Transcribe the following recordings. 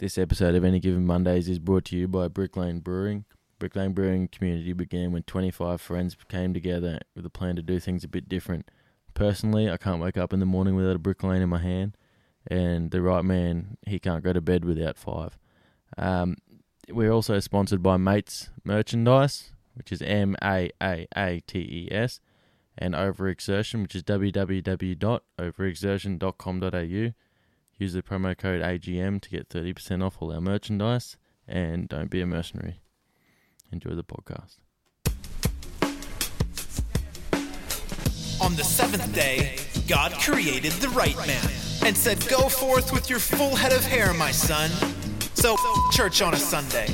This episode of Any Given Mondays is brought to you by Brick Lane Brewing. Brick Lane Brewing community began when 25 friends came together with a plan to do things a bit different. Personally, I can't wake up in the morning without a Brick Lane in my hand, and the right man, he can't go to bed without five. Um, we're also sponsored by Mates Merchandise, which is M A A A T E S, and Overexertion, which is www.overexertion.com.au. Use the promo code AGM to get 30% off all our merchandise, and don't be a mercenary. Enjoy the podcast. On the seventh day, God created the right man and said, Go forth with your full head of hair, my son. So, church on a Sunday,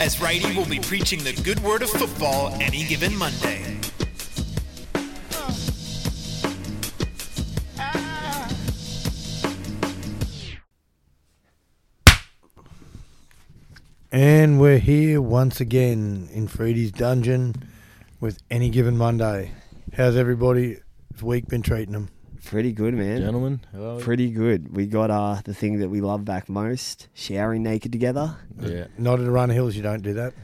as Righty will be preaching the good word of football any given Monday. And we're here once again in Freedy's dungeon with any given Monday. How's everybody's week been treating them? Pretty good, man. Gentlemen, hello. Pretty good. We got uh the thing that we love back most: showering naked together. Yeah. Not at Run Hills, you don't do that.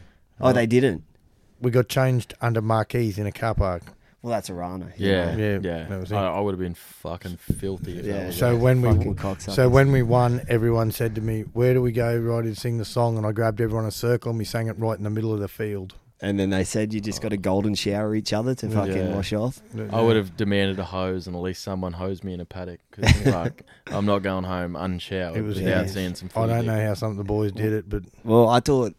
Oh, they didn't. We got changed under marquees in a car park. Well, that's Arana. Yeah, Yeah, yeah. that was it. I, I would have been fucking filthy. If Yeah. was So it. when we Fucking cocksuckers. so when we won, everyone said to me, "Where do we go, Roddy, to sing the song?" And I grabbed everyone a circle and we sang it right in the middle of the field. And then they said you just got to golden shower each other to fucking Yeah. wash off. I would have demanded a hose and at least someone hose me in a paddock. 'cause, like, I'm not going home unshowered It was- without yeah. seeing some. I footy don't know how some of the boys did it, but Well, I thought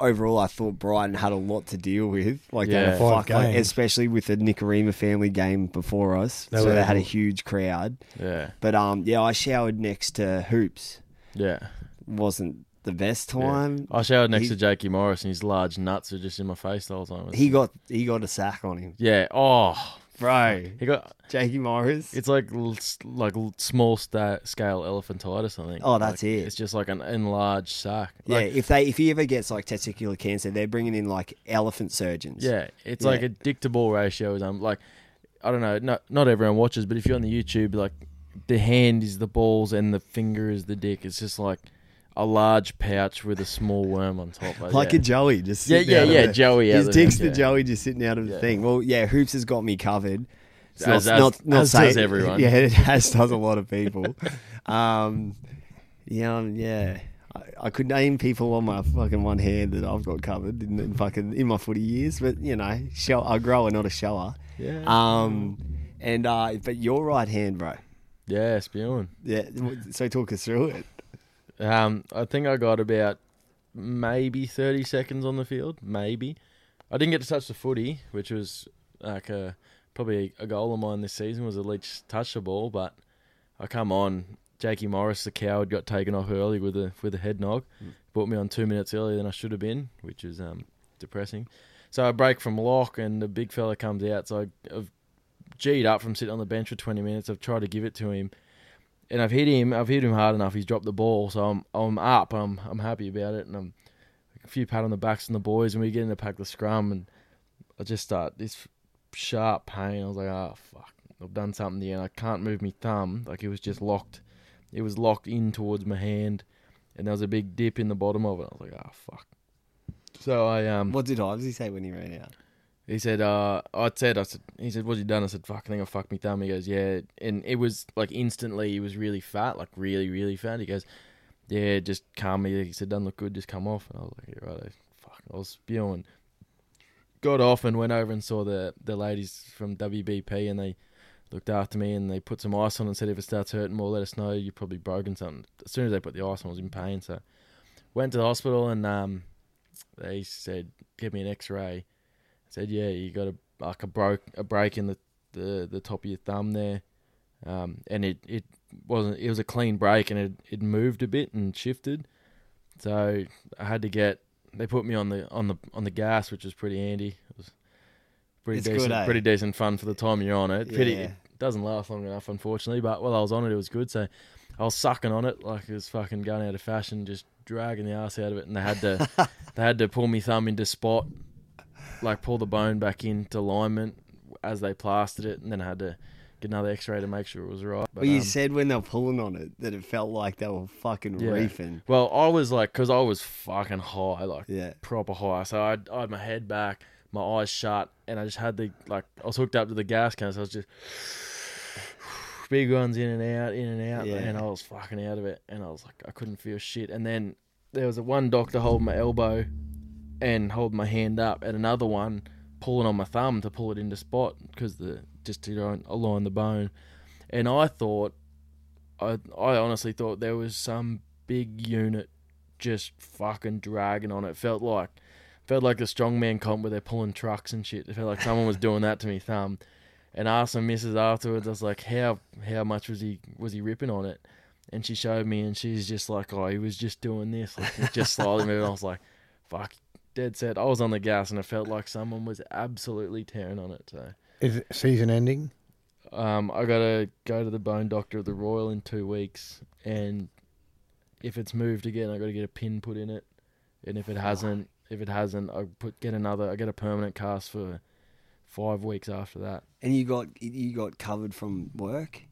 overall, I thought Brighton had a lot to deal with. Like they Yeah. had Five fuck, like, especially with the Nicarima family game before us. They so were- they had a huge crowd. Yeah, But um, yeah, I showered next to Hoops. yeah. wasn't the best yeah. time. I showered next He- to Jakey Morris and his large nuts are just in my face the whole time. He got he got a sack on him, yeah. Oh, bro. he got. Jakey Morris. It's like l- s- like l- small sta- scale elephantitis. I think. Oh, that's Like, it. It's just like an enlarged sack. yeah, Like, if they if he ever gets like testicular cancer, they're bringing in like elephant surgeons. Yeah, it's Yeah. like a dick to ball ratio. Is um like I don't know, not not everyone watches, but if you're on the YouTube, like the hand is the balls and the finger is the dick. It's just like a large pouch with a small worm on top. Like, like yeah. a Joey, just Yeah, yeah, out yeah, the- Joey. His dick's the. Joey just sitting out of the thing. Well, yeah, Hoops has got me covered. It's As- not, as- not, not as say- does everyone. Yeah, it has does a lot of people. um, yeah, um, yeah. I, I could name people on my fucking one hand that I've got covered in, in fucking in my footy years, but you know, show, I grow a grower, not a shower. Yeah, Um, and uh, but your right hand, bro. yeah, spewing. Yeah. So talk us through it. Um, I think I got about maybe thirty seconds on the field, maybe. I didn't get to touch the footy, which was like a probably a goal of mine this season was at least touch the ball, but I come on. Jakey Morris, the coward, got taken off early with a with a head knock. Brought me on two minutes earlier than I should have been, which is um, depressing. So I break from lock, and the big fella comes out. So I, I've G'd up from sitting on the bench for twenty minutes. I've tried to give it to him, and I've hit him. I've hit him hard enough. He's dropped the ball, so I'm I'm up. I'm I'm happy about it, and I'm a few pat on the backs from the boys, and we get in to pack the scrum, and I just start this sharp pain. I was like, oh fuck, I've done something here. And I can't move my thumb. Like it was just locked. It was locked in towards my hand, and there was a big dip in the bottom of it. I was like, oh fuck. So I um What did Ivesy say when he ran out? He said, uh, I said, I said, he said, what's you done? I said, fuck, I think I fucked me thumb. He goes, yeah. And it was like instantly, he was really fat, like really, really fat. He goes, yeah, just calm me. He said, doesn't look good, just come off. And I was like, yeah, right, fuck. I was spewing. Got off and went over and saw the, the ladies from WBP and they looked after me and they put some ice on and said, if it starts hurting more, let us know. You've probably broken something. As soon as they put the ice on, I was in pain. So went to the hospital and um, they said, give me an x-ray said, "Yeah, you got a like a broke a break in the, the, the top of your thumb there, um, and it, it wasn't it was a clean break and it it moved a bit and shifted, so I had to get they put me on the on the on the gas, which was pretty handy. It was pretty It's good, decent, eh? pretty decent fun for the time you're on it. Pretty, Yeah. it doesn't last long enough, unfortunately, but while I was on it, it was good. So I was sucking on it like it was fucking going out of fashion, just dragging the ass out of it, and they had to they had to pull me thumb into spot, like pull the bone back into alignment as they plastered it, and then I had to get another X-ray to make sure it was right. But, Well, you um, said when they were pulling on it that it felt like they were fucking Yeah. reefing. well, I was like, because I was fucking high, like Yeah. proper high. So I, I had my head back, my eyes shut, and I just had the like I was hooked up to the gas can, so I was just big ones in and out, in and out, Yeah. and I was fucking out of it, and I was like I couldn't feel shit. And then there was a one doctor holding my elbow and holding my hand up, at another one pulling on my thumb to pull it into spot because the just to align the bone. And I thought, I I honestly thought there was some big unit just fucking dragging on it. Felt like felt like the strongman comp where they're pulling trucks and shit. It felt like someone was doing that to me thumb. And asked my missus afterwards, I was like, How how much was he was he ripping on it? And she showed me and she's just like, Oh, he was just doing this, like just slightly moving. I was like, Fuck dead set. I was on the gas and it felt like someone was absolutely tearing on it. So Is it season ending? um, I gotta go to the bone doctor at the Royal in two weeks, and if it's moved again, I gotta get a pin put in it, and if it hasn't, if it hasn't, I put get another. I get a permanent cast for five weeks after that. And you got you got covered from work,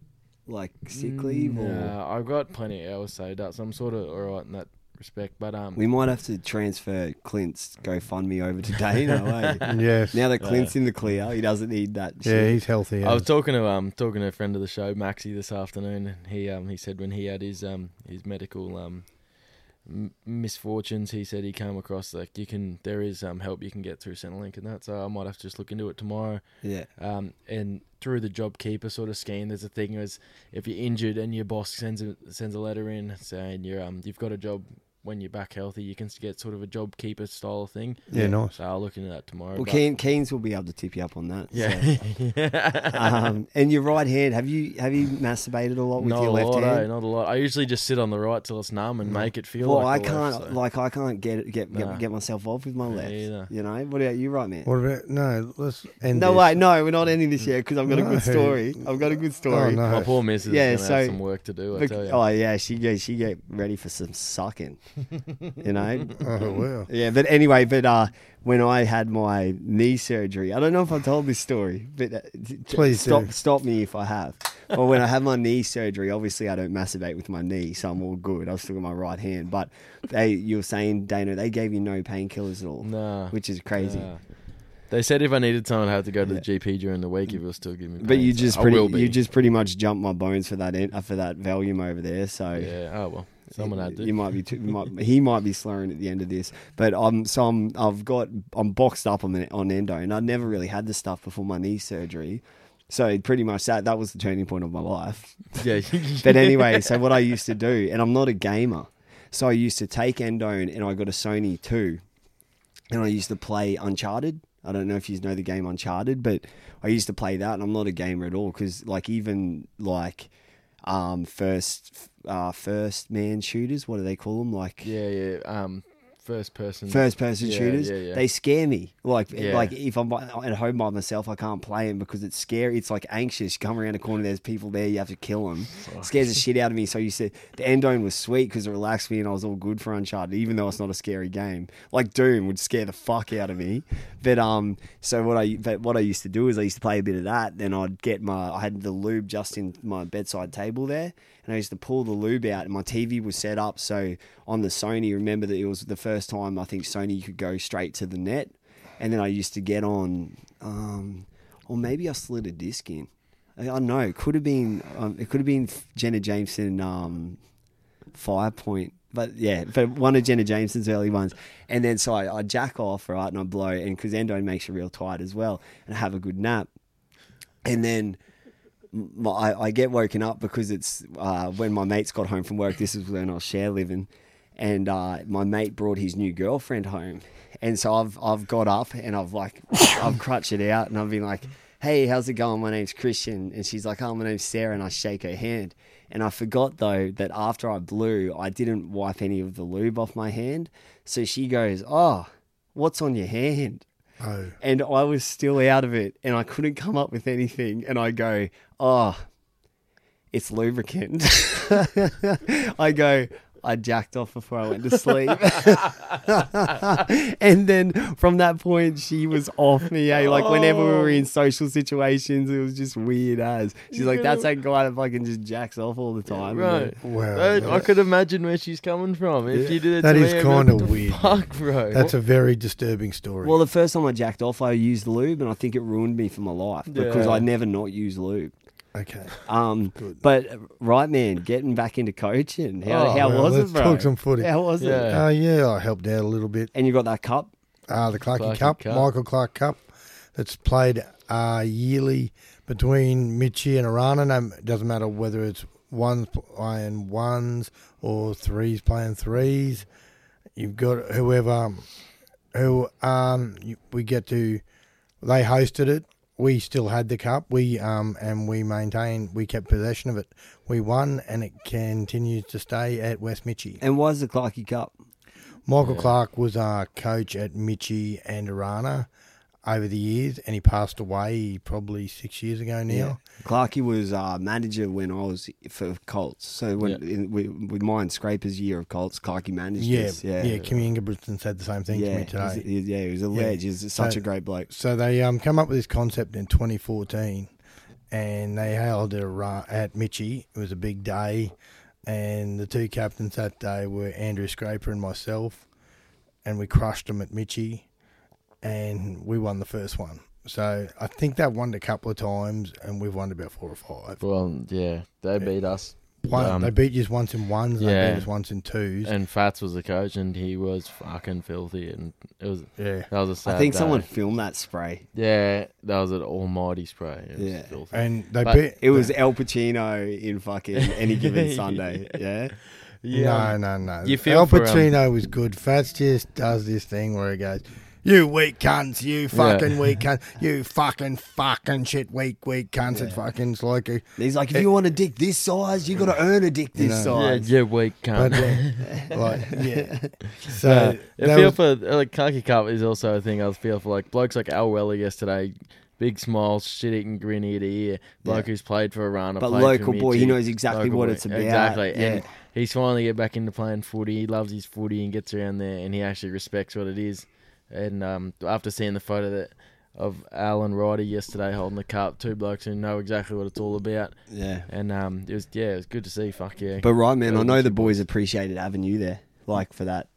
like sick leave, or I've got plenty of hours saved up, so I'm sort of alright in that respect. But um, we might have to transfer Clint's GoFundMe over to Dana. eh? Yes. Now that Clint's in the clear, he doesn't need that. yeah, shit. he's healthy. I was talking to um talking to a friend of the show, Maxie, this afternoon. and He um he said when he had his um his medical um m- misfortunes, he said he came across like you can there is um help you can get through Centrelink and that. So I might have to just look into it tomorrow. yeah. Um and through the job keeper sort of scheme, there's a thing is if you're injured and your boss sends a sends a letter in saying you're um you've got a job when you're back healthy, you can get sort of a job keeper style thing. yeah, nice. So I'll look into that tomorrow. Well, but- Keen, Keens will be able to tip you up on that. yeah. so. um, and your right hand, have you have you masturbated a lot with not your left lot, hand? eh? Not a lot. I usually just sit on the right till it's numb and make it feel well, like I can't left, so. like I can't get get Nah. get, get myself off with my left. either. You know. What about you, right, man? What about no? Let's end. No, this. wait, no, we're not ending this yet because I've got a good story. I've got a good story. Oh, no. My poor missus Yeah, is gonna so- have some work to do. I Bec- tell you. oh yeah, she get she get ready for some sucking. You know. Oh well. Yeah, but anyway, but uh, when I had my knee surgery, I don't know if I told this story, but uh, t- t- Please stop do. stop me if I have. Well, when I had my knee surgery, obviously I don't masturbate with my knee, so I'm all good. I've still got my right hand, but they you were saying Dana, they gave you no painkillers at all, Nah. which is crazy. nah. They said if I needed someone, I had to go to Yeah. the GP during the week if it was still giving me. But you just I pretty you just pretty much jumped my bones for that en- uh, for that volume over there. So yeah. Oh well, someone had to. You might be too, might, he might be slurring at the end of this, but I'm so I'm I've got I'm boxed up on on endo, and I never really had this stuff before my knee surgery. So pretty much that that was the turning point of my life. yeah. But anyway, so what I used to do, and I'm not a gamer, so I used to take endone, and I got a Sony too, and I used to play Uncharted. I don't know if you know the game Uncharted, but I used to play that, and I'm not a gamer at all because like even like um first uh first man shooters, what do they call them? Like yeah, yeah. Um, first person. first person Yeah, shooters? yeah, yeah. they scare me. Like like if i'm at home by myself i can't play them because it's scary. It's like anxious. You come around the corner there's people there you have to kill them scares the shit out of me. So you said the endone was sweet because it relaxed me and i was all good for uncharted even though it's not a scary game. Like doom would scare the fuck out of me. But um so what i but what i used to do is i used to play a bit of that. Then i'd get my i had the lube just in my bedside table there and I used to pull the lube out, and my TV was set up so on the Sony. Remember that it was the first time I think Sony could go straight to the net, and then I used to get on, um, or maybe I slid a disc in. I don't know. It could have been. Um, it could have been Jenna Jameson um, Firepoint. But yeah, but one of Jenna Jameson's early ones, and then so I, I jack off right, and I blow, and because endo makes you real tight as well, and have a good nap, and then I, I get woken up because it's uh, when my mates got home from work. This is when I was share living, and uh, my mate brought his new girlfriend home, and so I've I've got up and I've like I've crutched it out and I've been like, "Hey, how's it going? My name's Christian," and she's like, "Oh, my name's Sarah," and I shake her hand, and I forgot though that after I blew, I didn't wipe any of the lube off my hand, so she goes, "Oh, what's on your hand?" Oh, and I was still out of it and I couldn't come up with anything. And I go, oh, it's lubricant. I go, I jacked off before I went to sleep. and then from that point, she was off me. Eh? Like whenever we were in social situations, it was just weird as. She's like, "That's that guy that fucking just jacks off all the time." Right. Wow. I, I could imagine where she's coming from. If you did it That to is me, I'd be like, kinda weird, Fuck, bro. That's a very disturbing story. Well, the first time I jacked off, I used lube, and I think it ruined me for my life because I never not use lube. Okay. Um, Good. but uh, right, man, getting back into coaching. How, Oh, how well, was let's it, bro? talk some footy. How was it? Yeah. Uh, yeah, I helped out a little bit. And you got that cup. Uh, the Clarkey Clarkey Cup, Cup. Michael Clark Cup, that's played uh, yearly between Mitchie and Arana. No, it doesn't matter whether it's ones playing ones or threes playing threes. You've got whoever who um you, we get to. They hosted it. We still had the cup. We um and we maintained. We kept possession of it. We won, and it continues to stay at West Mitchie. And why is the Clarkey Cup? Michael Yeah. Clark was our coach at Mitchie and Arana over the years, and he passed away probably six years ago now. Clarkey was uh, manager when I was for Colts. So when in, with, with mine Scraper's year of Colts, Clarkey managed Yeah, us. yeah. Yeah, Kimmy Ingebrigtsen said the same thing to yeah, me today. he's- he- yeah. He was a Yeah. He's such So- a great bloke. So they um come up with this concept in 2014, and they held it at Mitchie. It was a big day, and the two captains that day were Andrew Scraper and myself, and we crushed them at Mitchie, and we won the first one. So I think they've won it a couple of times, and we've won about four or five. well, yeah, they beat us. One, Um, they beat us once in ones, and they yeah. beat us once in twos. And Fats was the coach, and he was fucking filthy, and it was yeah, that was a sad I think day. someone filmed that spray. Yeah, that was an almighty spray. It was Yeah. filthy. and they But beat. It was Al Pacino in fucking any given Sunday. Yeah. yeah. no, no, no. You feel Al for, um, Pacino was good. Fats just does this thing where he goes, "You weak cunts, you fucking weak cunt, you fucking fucking shit, weak weak cunts." It fucking it's like a, He's like, if you want a dick this size, you got to earn a dick this know. yeah, size. yeah, weak but cunt. uh, like yeah. So Uh, I feel was- for like Clarkey Cup is also a thing I feel for like blokes like Al Weller yesterday, big smile, shit eating grin ear to ear, bloke Yeah. who's played for Arana, But local for boy, he knows exactly local what boy. it's about. Exactly, Yeah. and he's finally get back into playing footy. He loves his footy and gets around there, and he actually respects what it is. And um, after seeing the photo that of Alan Ryder yesterday holding the cup, two blokes who know exactly what it's all about, Yeah. and um, it was yeah, it was good to see. Fuck yeah, But right, man, I know the boys appreciated having you there, like for that.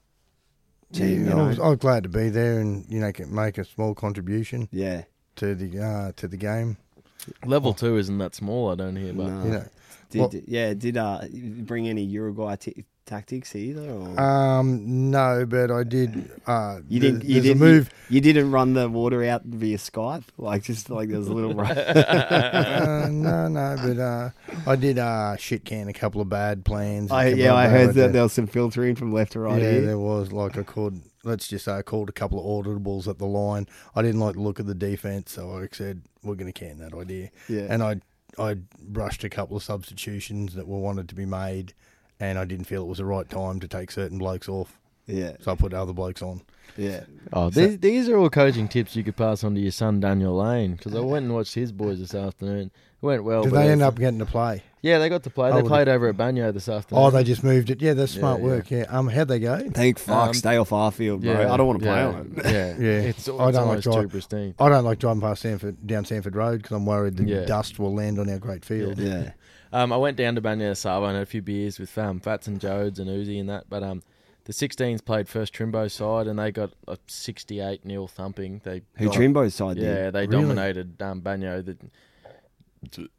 yeah, team, and you I know? was, I was glad to be there and you know can make a small contribution Yeah. to the uh, to the game. level two isn't that small. I don't hear, but No. You know, Did Well- yeah? Did uh bring any Uruguay t- tactics either? Or? um, no, but I did. Uh, you didn't. You didn't move. You, you didn't run the water out via Skype, like just like there was a little. run. uh, no, no, but uh, I did uh, shit can a couple of bad plans. I, a couple yeah, I heard that there was some filtering from left to right. yeah, here. there was like I called. Let's just say I called a couple of audibles at the line. I didn't like the look of the defense, so I said we're going to can that idea. Yeah. And I I brushed a couple of substitutions that were wanted to be made, and I didn't feel it was the right time to take certain blokes off, yeah, so I put other blokes on. yeah. Oh, these, these are all coaching tips you could pass on to your son Daniel Lane because I went and watched his boys this afternoon. It went well. Did but they end up getting to play? Yeah, they got to play. Oh, They well, played over at Banyo this afternoon. Oh, they just moved it. Yeah, that's smart Yeah, work. Yeah. Um, how'd they go? Thank fuck, Um, stay off our field, bro. yeah, I don't want to play yeah, on it. Yeah, Yeah. It's, it's I don't like too drive- pristine. I don't like driving past Sanford down Sanford Road because I'm worried the Yeah. dust will land on our great field. yeah, Um, I went down to Banyo Savo and had a few beers with um, Fats and Jodes and Uzi and that. But um, the 16s played first Trimbo side and they got a 68 nil thumping. They who got- Trimbo's side Yeah, did. they Really? dominated um, Banyo. The,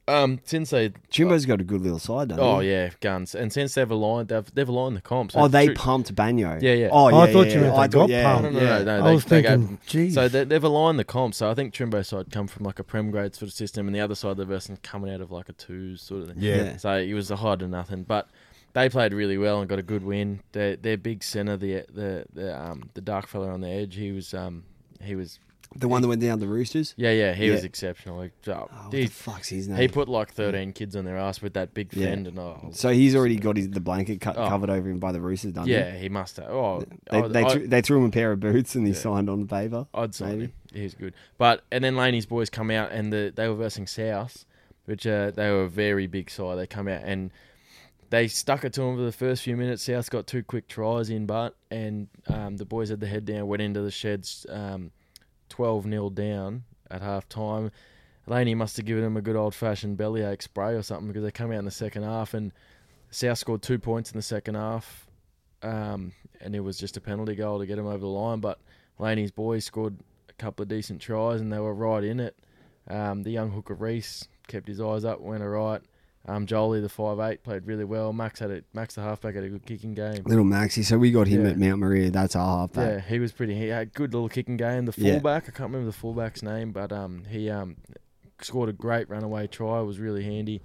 um, since they Trimbo's got a good little side, doesn't oh he? yeah guns and since they've aligned they've they've aligned the comps. Oh, they Tri- pumped Banyo. Yeah, yeah. Oh, Oh, yeah. I thought yeah, you meant yeah. they got yeah, pumped. No, yeah. no, no, I they- was they thinking, gave- geez. So they, they've aligned the comp. So I think Trimbo's side come from like a prem grade sort of system, and the other side of the version coming out of like a twos sort of thing. yeah. Yeah. So it was a hard to nothing, but they played really well and got a good win. Their their big center, the the the um the dark fella on the edge, he was um he was The one that went down the Roosters. yeah yeah he was Yeah. exceptional. Like, oh, Oh, what he, the fuck's his name? he put like thirteen kids on their ass with that big Yeah. fend and so he's already got his the blanket cut, Oh. covered over him by the Roosters, done yeah he must have. Oh, They, I- they, I- threw, they threw him a pair of boots and he Yeah. signed on the paper. I'd sign Maybe. him. He's good. But and then Laney's boys come out and the, they were versing South, which uh, they were a very big side. They come out and they stuck it to them for the first few minutes. South got two quick tries in, but and um, the boys had the head down, went into the sheds, um, twelve 0 down at half time. Laney must have given them a good old fashioned bellyache spray or something because they come out in the second half and South scored two points in the second half, um, and it was just a penalty goal to get them over the line. But Laney's boys scored a couple of decent tries and they were right in it. Um, the young hooker Reese kept his eyes up, went alright. Um, Jolie, the five eight, played really well. Max had a Max the halfback had a good kicking game. Little Maxi. So we got him Yeah. at Mount Maria. That's our halfback. Yeah, he was pretty. He had a good little kicking game. The Yeah. fullback, I can't remember the fullback's name, but um, he um, scored a great runaway try. It was really handy.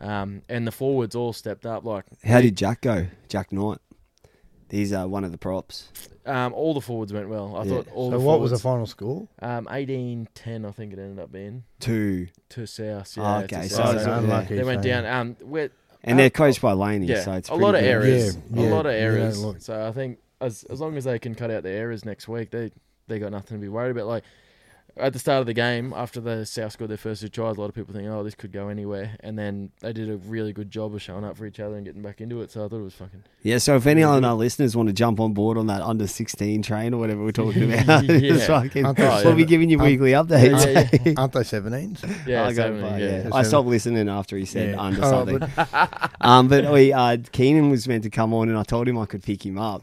Um, and the forwards all stepped up. Like How did Jack go? Jack Knight. He's uh, one of the props. um, all the forwards went well. I Yeah. thought all So the what was the final score? um 18-10, I think it ended up being Two. to South. Oh, Yeah, okay, to so South. it's So unlucky. they went down. Um, where And Uh, they're coached by Laney, yeah, so it's a pretty lot of good. errors. Yeah, a lot of yeah, errors. look. so I think as as long as they can cut out the errors next week, they they got nothing to be worried about. Like at the start of the game, after the South scored their first two tries, a lot of people think, oh, this could go anywhere, and then they did a really good job of showing up for each other and getting back into it. So I thought it was fucking Yeah, so if any of our listeners want to jump on board on that under 16 train or whatever we're talking about, Yeah. just fucking, Aren't they we'll be giving you Aren't- weekly updates. Yeah, yeah, Aren't they 17s? yeah, I, go, seven, by, yeah. yeah. I stopped listening after he said Yeah. under Oh, something. but- um, but we, uh, Keenan was meant to come on, and I told him I could pick him up.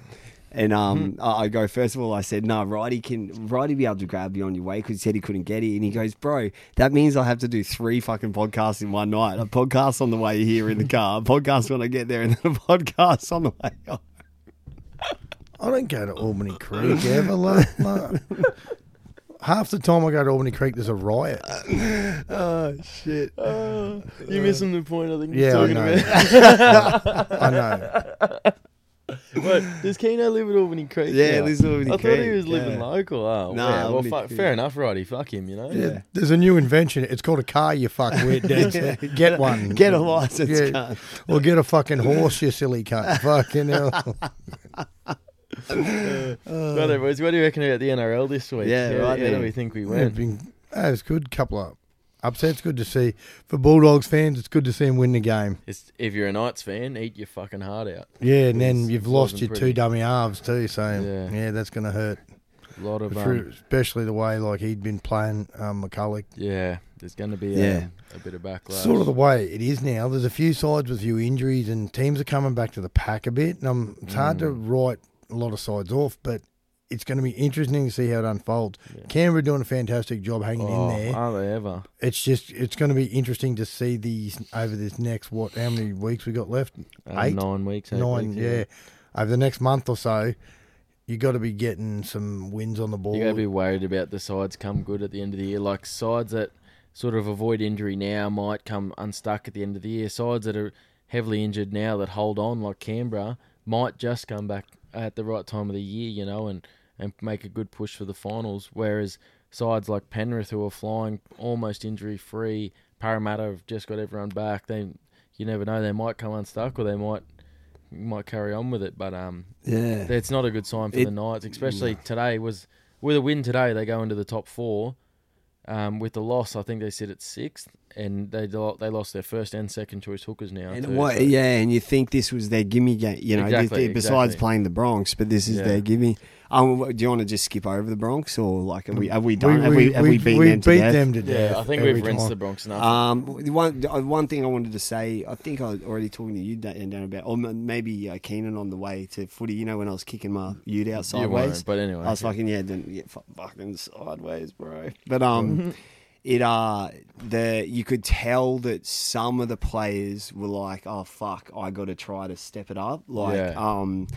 And um, Hmm. I I go first of all. I said, "No, Righty can Righty be able to grab you on your way because he said he couldn't get it." And he goes, "Bro, that means I have to do three fucking podcasts in one night. A podcast on the way here in the car, a podcast when I get there, and then a podcast on the way." home. I don't go to Albany Creek ever. Like, like, half the time I go to Albany Creek, there's a riot. Oh shit! Oh, you're missing the point. I think. Yeah, I you're talking know. about. I know. What, does Keno live at Albany Creek? Yeah, now? lives at Albany I thought he was living yeah. local. Oh, Nah, yeah. Well, fuck, fair enough, righty. Fuck him, you know. Yeah, There's a new invention. It's called a car, you fuck wit. Dad. Get one. Get a license, Yeah. cunt. Or get a fucking horse, you silly cunt. Fucking hell. Righto, boys. What do you reckon about the NRL this week? Yeah, how, right How do then. we think we Yeah, went? it's been, uh, it's good. Couple of upsets. Good to see. For Bulldogs fans, it's good to see them win the game. It's, if you're a Knights fan, eat your fucking heart out. Yeah, and then It's- you've lost your pretty. two dummy halves too. So Yeah. yeah, that's going to hurt. A lot of um, especially the way like he'd been playing um, McCullough. yeah. There's going to be Yeah. um, a bit of backlash. Sort of the way it is now. There's a few sides with a few injuries, and teams are coming back to the pack a bit. And um, it's hard to Mm. write a lot of sides off, but it's going to be interesting to see how it unfolds. Yeah. Canberra doing a fantastic job hanging Oh, in there. Are they ever? It's just it's going to be interesting to see these over this next what how many weeks we got left? Um, Eight? nine weeks. Eight Nine, weeks, yeah. Over the next month or so, you got to be getting some wins on the board. You got to be worried about the sides come good at the end of the year. Like sides that sort of avoid injury now might come unstuck at the end of the year. Sides that are heavily injured now that hold on, like Canberra, might just come back at the right time of the year, you know, and, and make a good push for the finals. Whereas sides like Penrith, who are flying almost injury free, Parramatta have just got everyone back. They, you never know, they might come unstuck or they might might carry on with it. But um, Yeah. it's not a good sign for It- the Knights, especially today. Was with a win today, they go into the top four. Um, with the loss, I think they sit at sixth, and they lo- they lost their first and second choice hookers now. And too, what, so- yeah, and you think this was their gimme game, you know, Exactly, this- besides exactly. playing the Bronx, but this is Yeah. their gimme. Um, do you want to just skip over the Bronx, or like have we have we done? have we, we have we, beaten we them to beat death? them to death. Yeah, I think we've rinsed time. the Bronx enough. Um, one uh, one thing I wanted to say, I think I was already talking to you Dan, Dan about, or maybe uh, Keenan on the way to footy. You know when I was kicking my ute out you sideways. but anyway, I was fucking yeah, then, yeah, fu- fucking sideways, bro. But um, it uh, the you could tell that some of the players were like, oh fuck, I got to try to step it up. Like Yeah. um,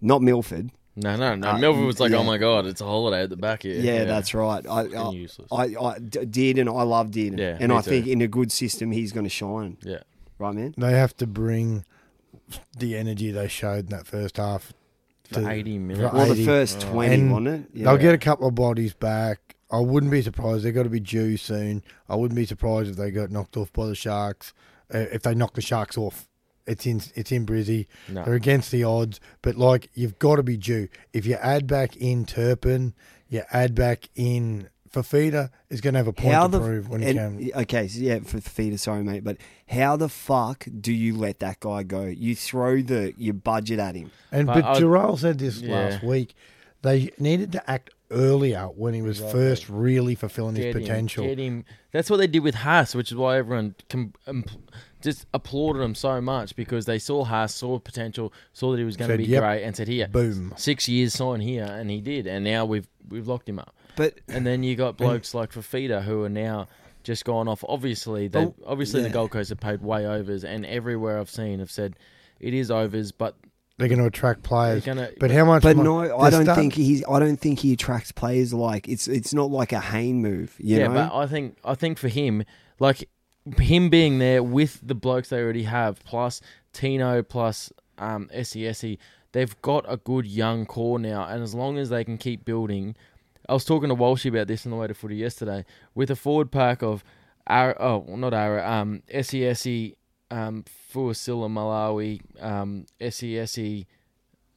not Milford. no, no, no. uh, Melvin was like, yeah. "Oh my god, it's a holiday at the back here." Yeah, that's right. I, Fucking I, useless. I, I d- did, and I loved did, Yeah, and me I think in a good system he's going to shine. yeah. Right, man. They have to bring the energy they showed in that first half. For to- eighty minutes. for Well, the first Oh. twenty, And wasn't it? Yeah. They'll get a couple of bodies back. I wouldn't be surprised. They've got to be due soon. I wouldn't be surprised if they got knocked off by the Sharks. Uh, if they knock the Sharks off, it's in it's in Brizzy. No. They're against the odds, but like you've got to be due. If you add back in Turpin, you add back in Fifita is going to have a point How to the prove when he and- can. okay, so yeah, Fifita, sorry mate, but how the fuck do you let that guy go? You throw the your budget at him. And But but I- Jarrell said this Yeah. last week. They needed to act earlier when he was Exactly. first really fulfilling his Get him, potential. get him. That's what they did with Haas, which is why everyone com- um, just applauded him so much because they saw Haas, saw potential, saw that he was going to be "Yep, great, and said, "Here, Boom. six years sign here," and he did, and now we've we've locked him up. But And then you got blokes like Fifita who are now just gone off. Obviously, they Oh, obviously yeah. the Gold Coast have paid way overs, and everywhere I've seen have said it is overs, but They're going to attract players. gonna. But how much? but mo- no, I don't start- think he's. I don't think he attracts players like it's. It's not like a Hayne move. You yeah, know. but I think I think for him, like him being there with the blokes they already have, plus Tino, plus um, SESE, they've got a good young core now, and as long as they can keep building, I was talking to Walshy about this on the way to footy yesterday with a forward pack of, Ara, oh not Ara, um, SESE, um, Fa'asuamaleaui, um, SESE,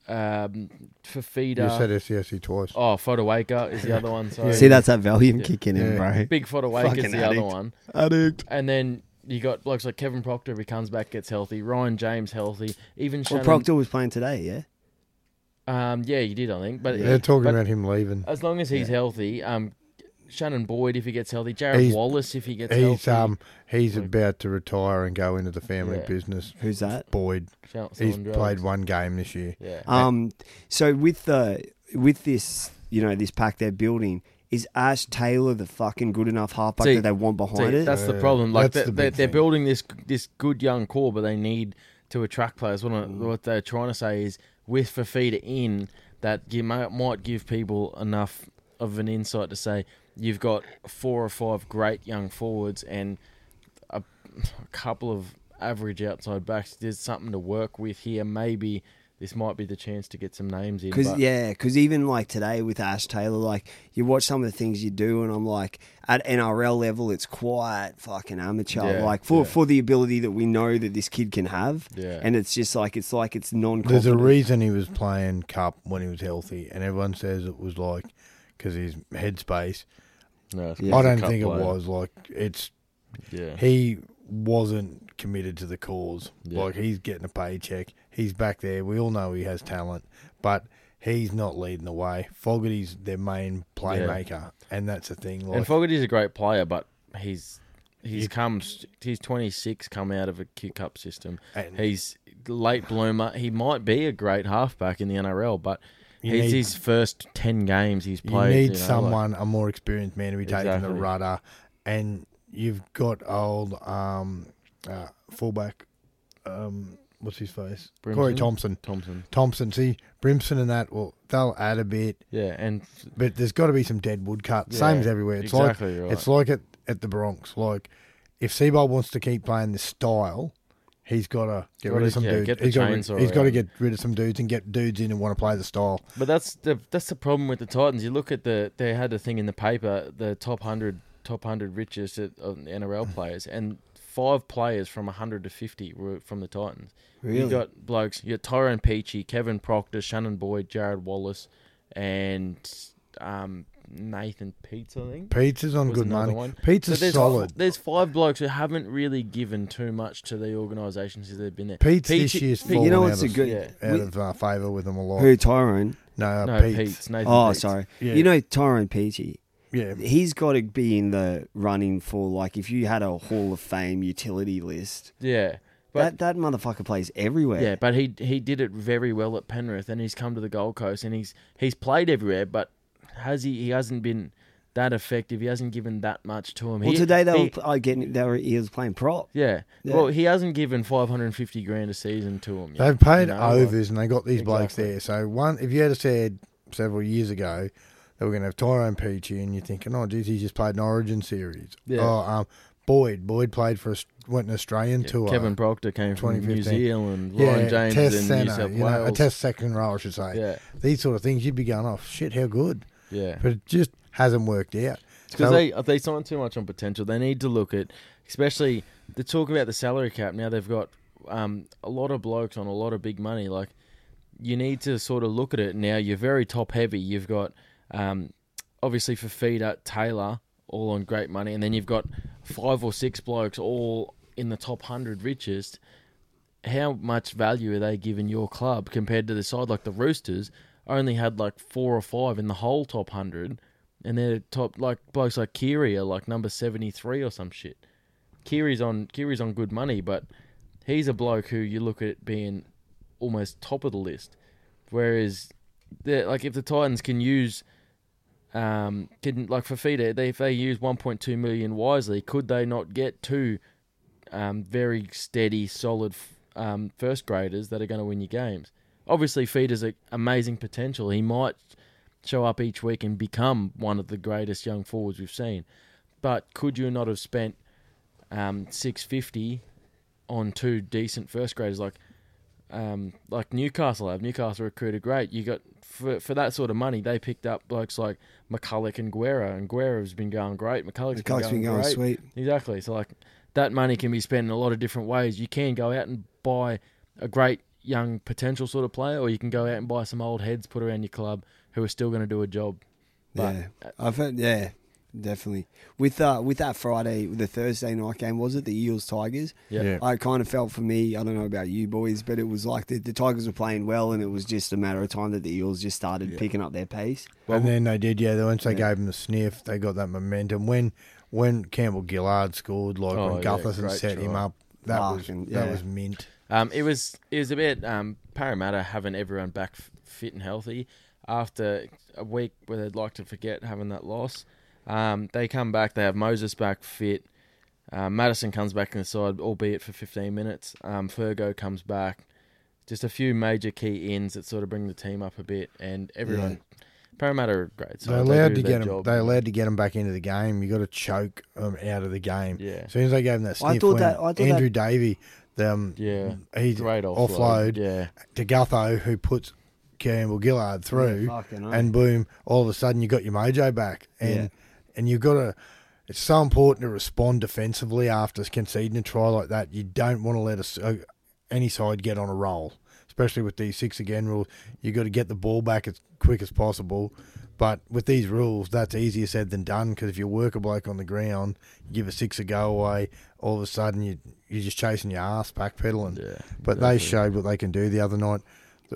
um, Fifita. You said SCSE twice. Oh, Fotuaika is the other one. Sorry. See, that's that Valium Yeah. kicking in, bro. Big Fotuaika's Fucking the other addict. one. Addict. And then you got blokes like Kevin Proctor if he comes back, gets healthy. Ryan James healthy. Even Well, Shannon. Proctor was playing today, yeah. Um, yeah, you did, I think. But They're talking but about him leaving. as long as he's healthy, um, Shannon Boyd if he gets healthy, Jarrod He's- Wallace if he gets He's healthy. um he's Like- about to retire and go into the family Yeah. business. Who's that? Boyd. Shout He's selling played one game this year. Yeah. Um, so with the with this, you know, this pack they're building, is Ash Taylor the fucking good enough halfback See- that they want behind See, it? that's the Yeah, problem. Like that's they, the they, big they're thing. building this this good young core, but they need to attract players. What, I- Mm. what they're trying to say is with Fifita in, that you might, might give people enough of an insight to say you've got four or five great young forwards and a, a couple of average outside backs. There's something to work with here. Maybe this might be the chance to get some names in. Because but- yeah, because even like today with Ash Taylor, like you watch some of the things you do, and I'm like, at NRL level, it's quite fucking amateur. Yeah, like for yeah. for the ability that we know that this kid can have, Yeah. and it's just like it's like it's non. There's a reason he was playing cup when he was healthy, and everyone says it was like because his headspace. No, Yeah. I a don't think player. it was like it's. Yeah. He wasn't committed to the cause. Yeah. Like he's getting a paycheck. He's back there. We all know he has talent, but he's not leading the way. Fogarty's their main playmaker, and that's the thing. Like, and Fogarty's a great player, but he's he's You- come he's 26, come out of a Q Cup system. and He's late bloomer. He might be a great halfback in the NRL, but you he's need, his first 10 games he's you played. need you know, like- someone, a more experienced man, to be taking the rudder, and you've got old um, uh, fullback. Um, what's his face? Corey Thompson. Thompson. Thompson. See, Brimson and that. Well, they'll add a bit, Yeah, and but there's got to be some dead wood cut. Yeah, Same as everywhere. It's like exactly right. It's like at, at the Bronx. Like, if Seibold wants to keep playing this style, he's got to get rid of some yeah, dudes. get the he's got chainsaw he's got to get rid of some dudes and get dudes in and want to play the style. But that's the that's the problem with the Titans. You look at the they had a thing in the paper, the top hundred top hundred richest NRL players, and five players from hundred to fifty were from the Titans. Really? You got blokes. You got Tyrone Peachey, Kevin Proctor, Shannon Boyd, Jarrod Wallace, and um, Nathan Peats. I think. Pizza's on was good another money. one. Pizza's there's solid. There's five blokes who haven't really given too much to the organisation since they've been there. Pete's this Peachey- year's Pe- fallen you know out what's a of, good Yeah. out we- of uh, favour with them a lot. who Tyrone? No, uh, no, Pete's. Pete's. Nathan Oh, Peets. sorry. Yeah. You know Tyrone Peachey. Yeah, He's got to be in the running for like if you had a Hall of Fame utility list. Yeah, but that that motherfucker plays everywhere. Yeah, but he he did it very well at Penrith, and he's come to the Gold Coast, and he's he's played everywhere, but has he? He hasn't been that effective. He hasn't given that much to him. Well, he, today they he- were pl- I getting they were he was playing prop. yeah. Yeah. Well, he hasn't given five hundred and fifty grand a season to him. Yet, they've paid you know, like- overs and they got these blokes there. So one, if you had said several years ago that we're going to have Tyrone Peachey, and you're thinking, oh, geez, he just played an Origin series. Yeah. Oh, um, Boyd, Boyd played for us, went an Australian Yeah, tour. Kevin Proctor came from New 2015. Zealand. yeah, Ryan James test in New centre, South you know, a test second row, I should say. Yeah, These sort of things, you'd be going, oh shit, how good, yeah. but it just hasn't worked out. because So- they they sign too much on potential. They need to look at, especially the talk about the salary cap. Now they've got um, a lot of blokes on a lot of big money. Like you need to sort of look at it now. You're very top heavy. You've got um, obviously Fifita Taylor all on great money, and then you've got five or six blokes all in the top hundred richest. How much value are they giving your club compared to the side like the Roosters? Only had like four or five in the whole top hundred, and they're top like blokes like Keary are like number seventy three or some shit. Keary's on Keary's on good money, but he's a bloke who you look at being almost top of the list. Whereas, like if the Titans can use, um, can like feeder, they if they use 1.2 million wisely, could they not get two, um, very steady, solid, um, first graders that are going to win you games? Obviously, feeder's a amazing potential. He might show up each week and become one of the greatest young forwards we've seen. But could you not have spent um, 650 on two decent first graders like um, like Newcastle have. Newcastle recruited great. You got for for that sort of money, they picked up blokes like McCullough and Guerra, and Guerra's been going great. McCullough's, McCullough's been been going going great. sweet. Exactly. So like that money can be spent in a lot of different ways. You can go out and buy a great young potential sort of player, or you can go out and buy some old heads put around your club who are still going to do a job. But yeah, I've heard. Yeah, definitely. With uh, with that Friday, the Thursday night game, was it the Eels Tigers? yeah, Yeah. I kind of felt for me. I don't know about you boys, but it was like the, the Tigers were playing well, and it was just a matter of time that the Eels just started picking up their pace. Well, and then they did, yeah. Once they Yeah. gave them the sniff, they got that momentum. When when Campbell Gillard scored, like Oh, when yeah, Gutherson great set him up, that was Fucking- that was mint. Um, it was it was a bit um, Parramatta having everyone back f- fit and healthy after a week where they'd like to forget having that loss. Um, they come back. They have Moses back fit. Uh, Matterson comes back in the side, albeit for 15 minutes. Um, Fergo comes back. Just a few major key ins that sort of bring the team up a bit, and everyone. Parramatta are great. So They're allowed do to get them. They're allowed to get him back into the game. You got to choke them out of the game. Yeah. As soon as they gave him that sniff, I thought when that- I thought Andrew Davey, the, um, Yeah. he Great offload. offload Yeah. to Gutho, who puts Campbell Gillard through, Yeah, and boom, all of a sudden you got your mojo back, and Yeah. and you've got to. It's so important to respond defensively after conceding a try like that. You don't want to let us uh, any side get on a roll, especially with these six again rules. You've got to get the ball back as quick as possible. But with these rules, that's easier said than done because if you work a bloke on the ground, you give a six a go away, all of a sudden you you're just chasing your ass backpedaling. Yeah. But they showed what they can do the other night.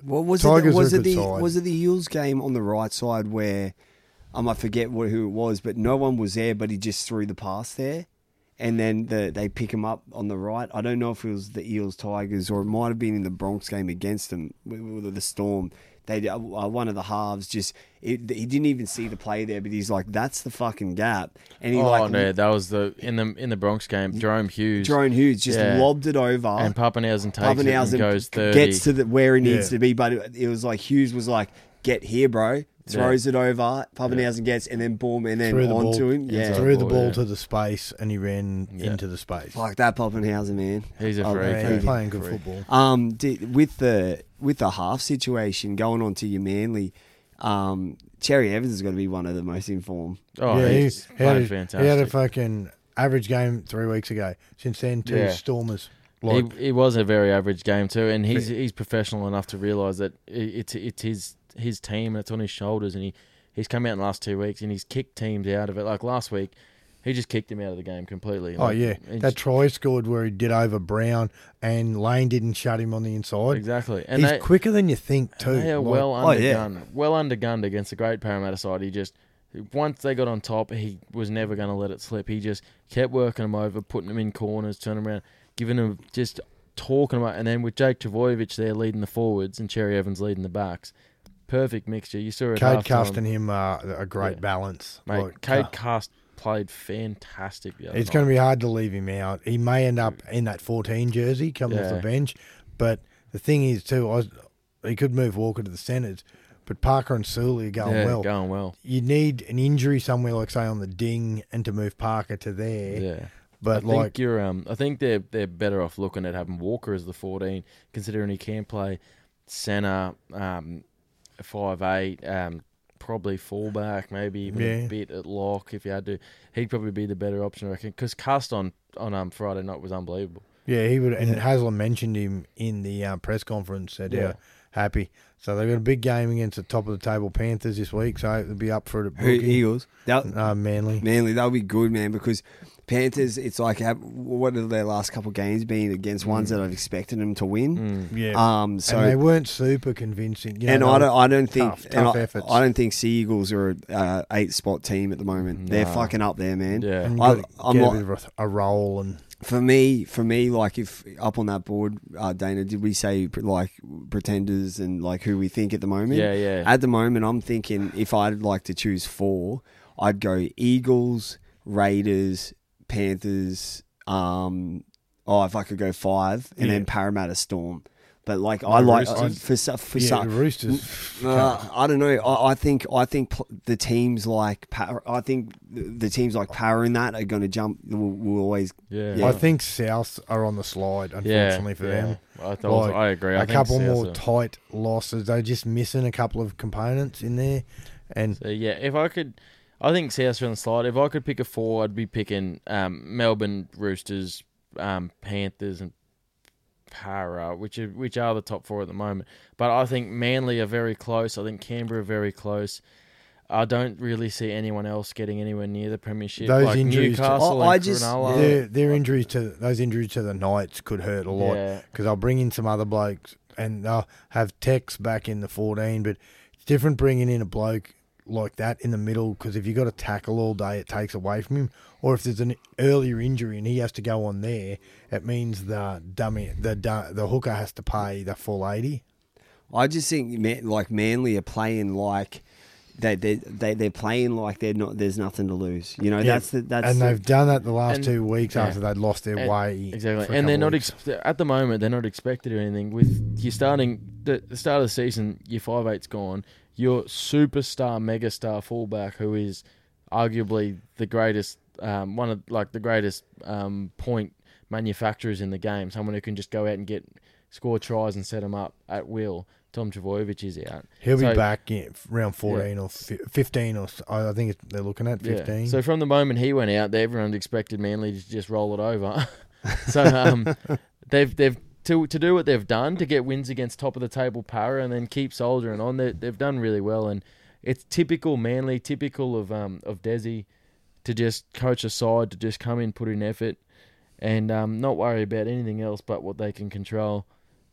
What was Tigers it? Was it the side. was it the Eels game on the right side where um, I forget what, who it was, but no one was there, but he just threw the pass there, and then the, they pick him up on the right. I don't know if it was the Eels Tigers or it might have been in the Bronx game against them with, with the Storm. They uh, one of the halves just it, he didn't even see the play there, but he's like, "That's the fucking gap," and he like Oh like no, that was the in the in the Bronx game. Jahrome Hughes Jahrome Hughes just Yeah. lobbed it over. and Papenhuyzen takes it and Papenhuyzen goes thirty. gets to the, where he needs Yeah. to be, but it, it was like Hughes was like, "Get here, bro." Throws it over. Papenhuyzen gets, and then boom, and then Threw the onto ball, him. Yeah, threw the ball, ball yeah. to the space and he ran Yeah. into the space. like that Papenhuyzen man. He's a Oh, freak. Yeah, freak. he's playing good football. Um, did, with the with the half situation going on to your Manly, um, Cherry Evans is going to be one of the most informed. Oh, yeah, he, he's he had playing a, fantastic. he had a fucking average game three weeks ago. Since then, two Yeah. Stormers. Like, he, he was a very average game too, and he's he's professional enough to realise that it's it's his his team, and it's on his shoulders, and he he's come out in the last two weeks and he's kicked teams out of it. Like last week, he just kicked him out of the game completely. oh Like, yeah, he's- that try scored where he did over Brown and Lane didn't shut him on the inside. exactly, and He's they, quicker than you think too. They are Like, well Oh, yeah. undergunned, well undergunned against a great Parramatta side. He just once they got on top, he was never going to let it slip. He just kept working them over, putting them in corners, turning around, giving them just talking about. And then with Jake Trbojevic there leading the forwards and Cherry Evans leading the backs, perfect mixture. You saw it. Cade. Cust and him are a great Yeah. balance. mate. Like, Cade Cu- Cust played fantastic. The other It's night. going to be hard to leave him out. He may end up in that 14 jersey coming off the bench, but the thing is too, I was, he could move Walker to the centres, but Parker and Sully are going yeah, well. going well. You need an injury somewhere, like say on the ding, and to move Parker to there. Yeah. But I like, think you're um I think they're they're better off looking at having Walker as the fourteen, considering he can play centre, um, five eight, um, probably fullback, maybe even Yeah. a bit at lock if you had to. He'd probably be the better option, I reckon. Because Cust on on um Friday night was unbelievable. yeah, he would. And Hasler mentioned him in the uh, press conference. Said Yeah. happy. So they've got a big game against the top of the table Panthers this week, so they'll be up for it at Who, Eagles. That, Uh, Manly. Manly, that'll be good, man, because Panthers, it's like, what have their last couple of games been against ones that I've expected them to win? Mm. Yeah. Um, so and they weren't super convincing. You know, and I don't, I don't think, tough, and tough I, efforts. I don't think Sea Eagles are a uh, eight spot team at the moment. They're fucking up there, man. Yeah. I, I'm get like- a bit a, a roll and For me, for me, like if up on that board, uh, Dana, did we say like pretenders and like who we think at the moment? Yeah, yeah. At the moment, I'm thinking if I'd like to choose four, I'd go Eagles, Raiders, Panthers. Um, oh, if I could go five, and Yeah. then Parramatta Storm. But like I like Roosters? for so- for yeah, some, the Roosters. uh, I don't know. I, I think I think the teams like Pa- I think the, the teams like Power in that are going to jump. Will, will always Yeah. Yeah. I think South are on the slide, Yeah, unfortunately for yeah. them. I, thought, Like, I agree. I a think couple Souths more are- tight losses. They're just missing a couple of components in there. And So yeah, if I could, I think Souths are on the slide. If I could pick a four, I'd be picking um, Melbourne Roosters, um, Panthers, and Para, which are which are the top four at the moment. But I think Manly are very close. I think Canberra are very close. I don't really see anyone else getting anywhere near the premiership. Those like injuries to- Newcastle I- I just- Cronulla. their, their injuries to those injuries to the Knights could hurt a lot Yeah. because they'll bring in some other blokes and they'll have Tex back in the 14. But it's different bringing in a bloke like that in the middle because if you've got to tackle all day, it takes away from him. Or if there's an earlier injury and he has to go on there, it means the dummy the the hooker has to pay the full 80. I just think Man, like Manly are playing like they they they they're playing like they're not. There's nothing to lose. You know Yeah, that's the, that's and the- they've done that the last and- two weeks yeah. after they'd lost their And- way. Exactly, and they're not ex- at the moment. They're not expected or anything. With you starting the, the start of the season, your five eight's gone. Your superstar, megastar fullback, who is arguably the greatest, um, one of like the greatest um, point manufacturers in the game. Someone who can just go out and get score tries and set them up at will. Tom Trbojevic is out. He'll be back in round 14 or 15 or I think they're looking at 15. Yeah. So from the moment he went out, everyone expected Manly to just roll it over. so um, they've they've to to do what they've done to get wins against top of the table Para and then keep soldiering on. They they've done really well, and it's typical Manly, typical of um of Desi, to just coach a side to just come in, put in effort, and um not worry about anything else but what they can control.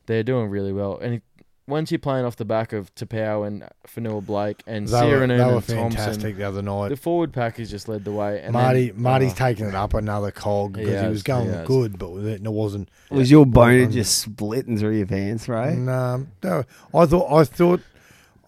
They're doing really well, and. It, once you're playing off the back of Taupau and Fonua-Blake and they were, Sironen they were and fantastic Thompson, the other night. the forward pack has just led the way. And Marty then, Marty's oh, taking it up another cog He because he, has, was going he has. good, but it, wasn't. was your boner Um, just splitting through your pants, right? No, no, I thought I thought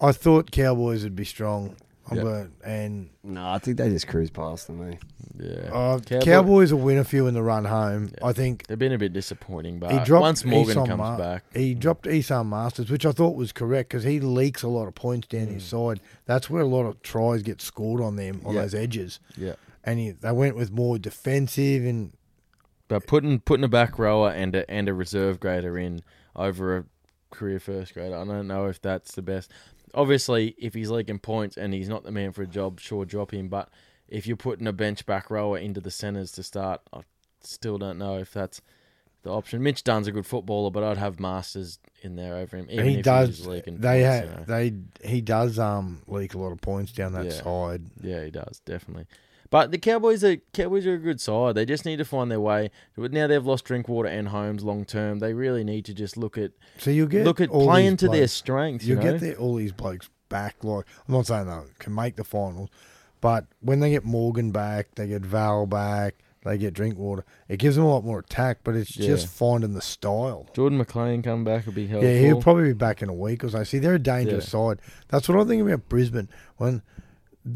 I thought Cowboys would be strong, Yeah. but and No, I think they just cruised past them. Eh? yeah. uh, Cowboy- Cowboys will win a few in the run home. Yeah. I think They've been a bit disappointing, but he dropped once Morgan Esau comes Ma- back, He dropped Esan Masters, which I thought was correct because he leaks a lot of points down his side. That's where a lot of tries get scored on them on Mm. Yeah. those edges. yeah. And he, they went with more defensive and But putting putting a back rower and a and a reserve grader in over a career first grader, I don't know if that's the best. Obviously, if he's leaking points and he's not the man for a job, sure, drop him. But if you're putting a bench back rower into the centres to start, I still don't know if that's the option. Mitch Dunn's a good footballer, but I'd have Masters in there over him. Even he if does. He's leaking They points, have you know. they he does um leak a lot of points down that Yeah. side. Yeah, he does definitely. But the Cowboys are Cowboys are a good side. They just need to find their way. But now they've lost Drinkwater and Holmes long term. They really need to just look at So you get look at playing to their strengths. You You, know? get their, all these blokes back. Like I'm not saying they can make the finals, but when they get Morgan back, they get Val back, they get Drinkwater. It gives them a lot more attack, but it's Yeah. just finding the style. Jordan McLean come back would be helpful. Yeah, he'll probably be back in a week or so. See, they're a dangerous side. That's what I think about Brisbane. When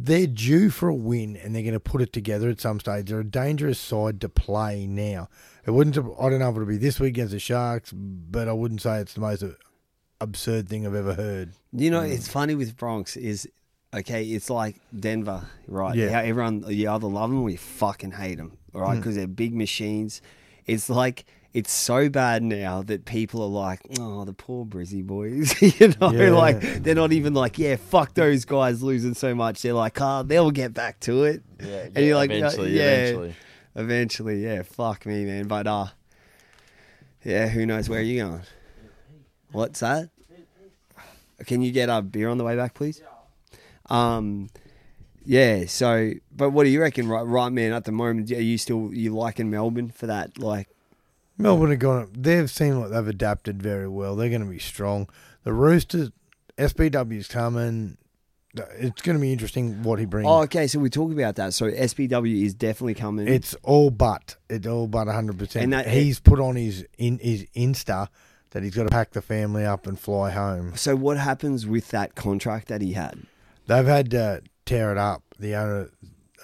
they're due for a win and they're going to put it together at some stage, they're a dangerous side to play now. It wouldn't. I don't know if it'll be this week against the Sharks, but I wouldn't say it's the most absurd thing I've ever heard. You know, mm. it's funny with Broncs is okay. It's like Denver, right? Yeah. How everyone you either love them or you fucking hate them, right? Mm. Because they're big machines. It's like it's so bad now that people are like, oh, the poor Brizzy boys. you know, Yeah. like they're not even like, yeah, fuck those guys losing so much. They're like, oh, they'll get back to it. Yeah, and you're like, eventually, yeah, eventually. eventually, yeah. Fuck me, man. But uh, yeah, who knows where you're going? What's that? Can you get a beer on the way back, please? Um, yeah. So, but what do you reckon, right, right, man? At the moment, are you still you liking Melbourne for that? Like, Melbourne have gone. They've seemed like they've adapted very well. They're going to be strong. The Roosters, SBW's coming. It's going to be interesting what he brings. oh, okay. So we talk about that. So SBW is definitely coming. It's all but it's all but hundred And percent. that- He's put on his in his Insta that he's got to pack the family up and fly home. so what happens with that contract that he had? They've had to tear it up. The owner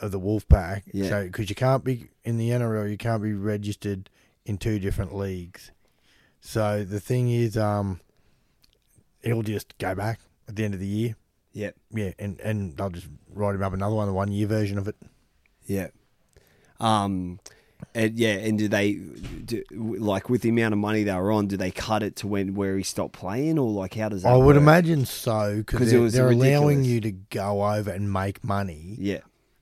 of the Wolfpack, Yeah. so because you can't be in the NRL, you can't be registered in two different leagues. So the thing is, um, he'll just go back at the end of the year. Yep. Yeah, and and they'll just write him up another one, the one year version of it. Yeah. Um, and yeah, and do they do, like with the amount of money they were on? Do they cut it to when where he stopped playing, or like how does that? I would work? imagine so because they're, was they're allowing you to go over and make money Yeah.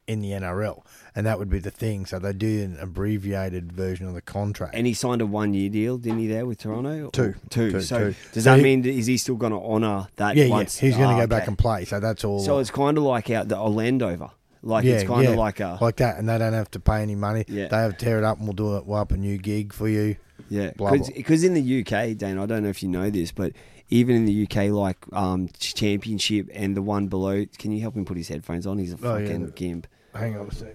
In the NRL, and that would be the thing. So they do an abbreviated version of the contract. And he signed a one year deal, didn't he? There with Toronto, Or- Two. two. Two, so two. does So that he- mean is he still going to honour that? yeah, once? yeah, he's going to Ah, go back and play. So that's all. So it's kind of like out the Orlandover, like yeah, it's kind yeah, of like a like that, and they don't have to pay any money. Yeah. They have to tear it up, and we'll do it. We'll up a new gig for you. Yeah, because in the UK, Dane, I don't know if you know this, but even in the UK, like um, championship and the one below, can you help him put his headphones on? He's a Oh, yeah. fucking gimp. Hang on a sec.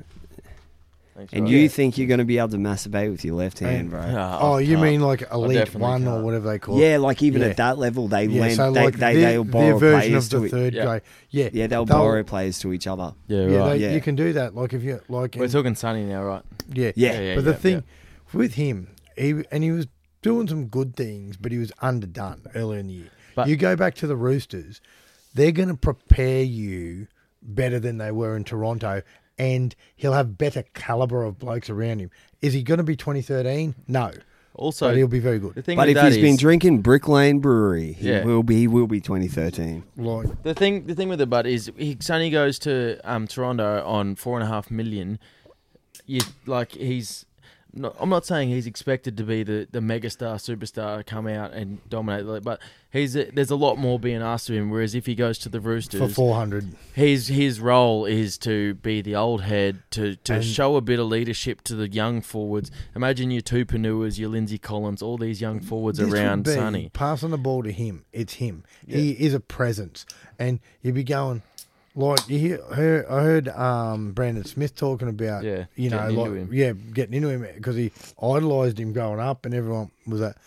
Thanks, And bro. you think you're going to be able to masturbate with your left hand, And- bro? Ah, Oh, you can't. mean like elite definitely one or can't. whatever they call it? Yeah, like even Yeah. at that level, they Yeah, lend, so they, like they, their, they'll borrow their version players of the to e- third Yeah. grade. Yeah, yeah, they'll, they'll- borrow players to each other. Yeah, yeah, right. they, Yeah. you can do that. Like if you like, We're in- talking Sonny now, right? yeah, Yeah. Yeah, But the yeah, thing with him, he and he was doing some good things, but he was underdone earlier in the year. But- you go back to the Roosters, they're going to prepare you better than they were in Toronto, and he'll have better caliber of blokes around him. Is he going to be 2013? No, Also, but he'll be very the good. thing But if that he's been drinking Brick Lane Brewery, he Yeah. will be. He will be 2013. Like, The thing, the thing with the bud is, he Sonny goes to um, Toronto on four and a half million. You like he's. Not, I'm not saying he's expected to be the, the megastar superstar, come out and dominate, but he's a, there's a lot more being asked of him. Whereas if he goes to the Roosters for 400, his his role is to be the old head to, to And- show a bit of leadership to the young forwards. Imagine your Tupouniuas, your Lindsay Collins, all these young forwards around Sonny. Passing the ball to him, it's him. He is a presence, and you'd be going like you hear. Heard, I heard um, Brandon Smith talking about, Yeah, you know, getting like into him. yeah, getting into him because he idolised him growing up, and everyone was that.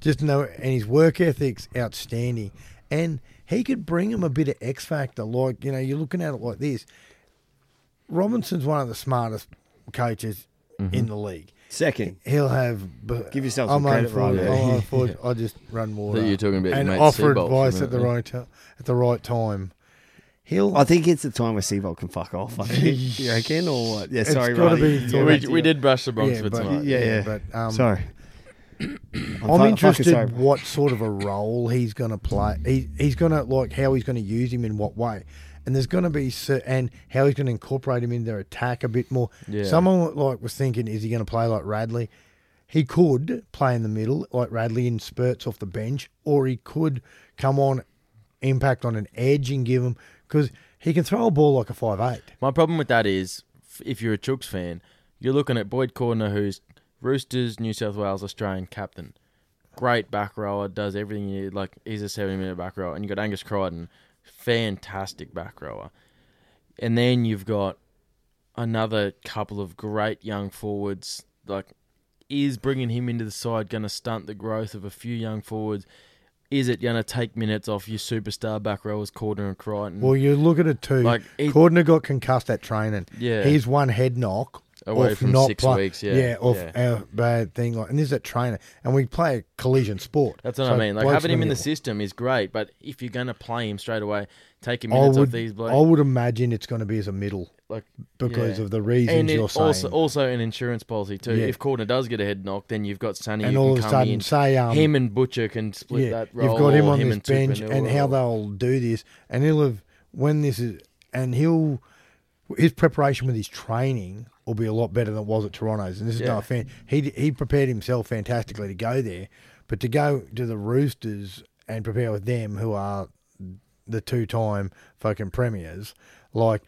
Just know, and his work ethic's outstanding, and he could bring him a bit of X factor. Like you know, you're looking at it like this. Robinson's one of the smartest coaches Mm-hmm. in the league. Second, He'll have. Give yourself some I'm credit, unfor- Robbie. I'm unfor- I just run water. That you're talking about your and mate offer Seibold advice at the minute, right ti- at the right time. He'll. I think it's the time where Seibold can fuck off. I think. you reckon or what? Yeah, It's sorry, gotta Roddy. be Get thought- back We, we did brush the Broncs yeah, for but, tonight. Yeah, yeah. But um, Sorry. I'm fu- interested fucking sorry. what sort of a role he's going to play. He, he's going to like how he's going to use him in what way, and there's going to be cer- and how he's going to incorporate him in their attack a bit more. Yeah. Someone like was thinking, is he going to play like Radley? He could play in the middle like Radley in spurts off the bench, or he could come on, impact on an edge and give him because he can throw a ball like a five eight. My problem with that is, if you're a Chooks fan, you're looking at Boyd Cordner, who's Roosters, New South Wales, Australian captain. Great back rower, does everything you need. Like, he's a 70 minute back rower. And you've got Angus Crichton, fantastic back rower. And then you've got another couple of great young forwards. Like, is bringing him into the side going to stunt the growth of a few young forwards? Is it going to take minutes off your superstar back rowers, Cordner and Crichton? Well, you look at it too. Like, he- Cordner got concussed at training. Yeah. he's one head knock Away from six play- weeks, yeah, yeah, off yeah. our bad thing. Like, and this is at training, and we play a collision sport. That's what So I mean. Like having him in the system is great, but if you're going to play him straight away, take him minutes would, off these blokes. I would imagine it's going to be as a middle like because yeah. of the reasons and you're saying. also also an insurance policy too. Yeah. If Cordner does get a head knock, then you've got Sonny. and all can of a sudden, in. say um, him and Butcher can split yeah, that role. you've got him on him this and bench, and how they'll do this, and he'll have when this is, and he'll his preparation with his training will be a lot better than it was at Toronto's. And this is Yeah. no offense, he he prepared himself fantastically to go there, but to go to the Roosters and prepare with them, who are the two time fucking premiers, like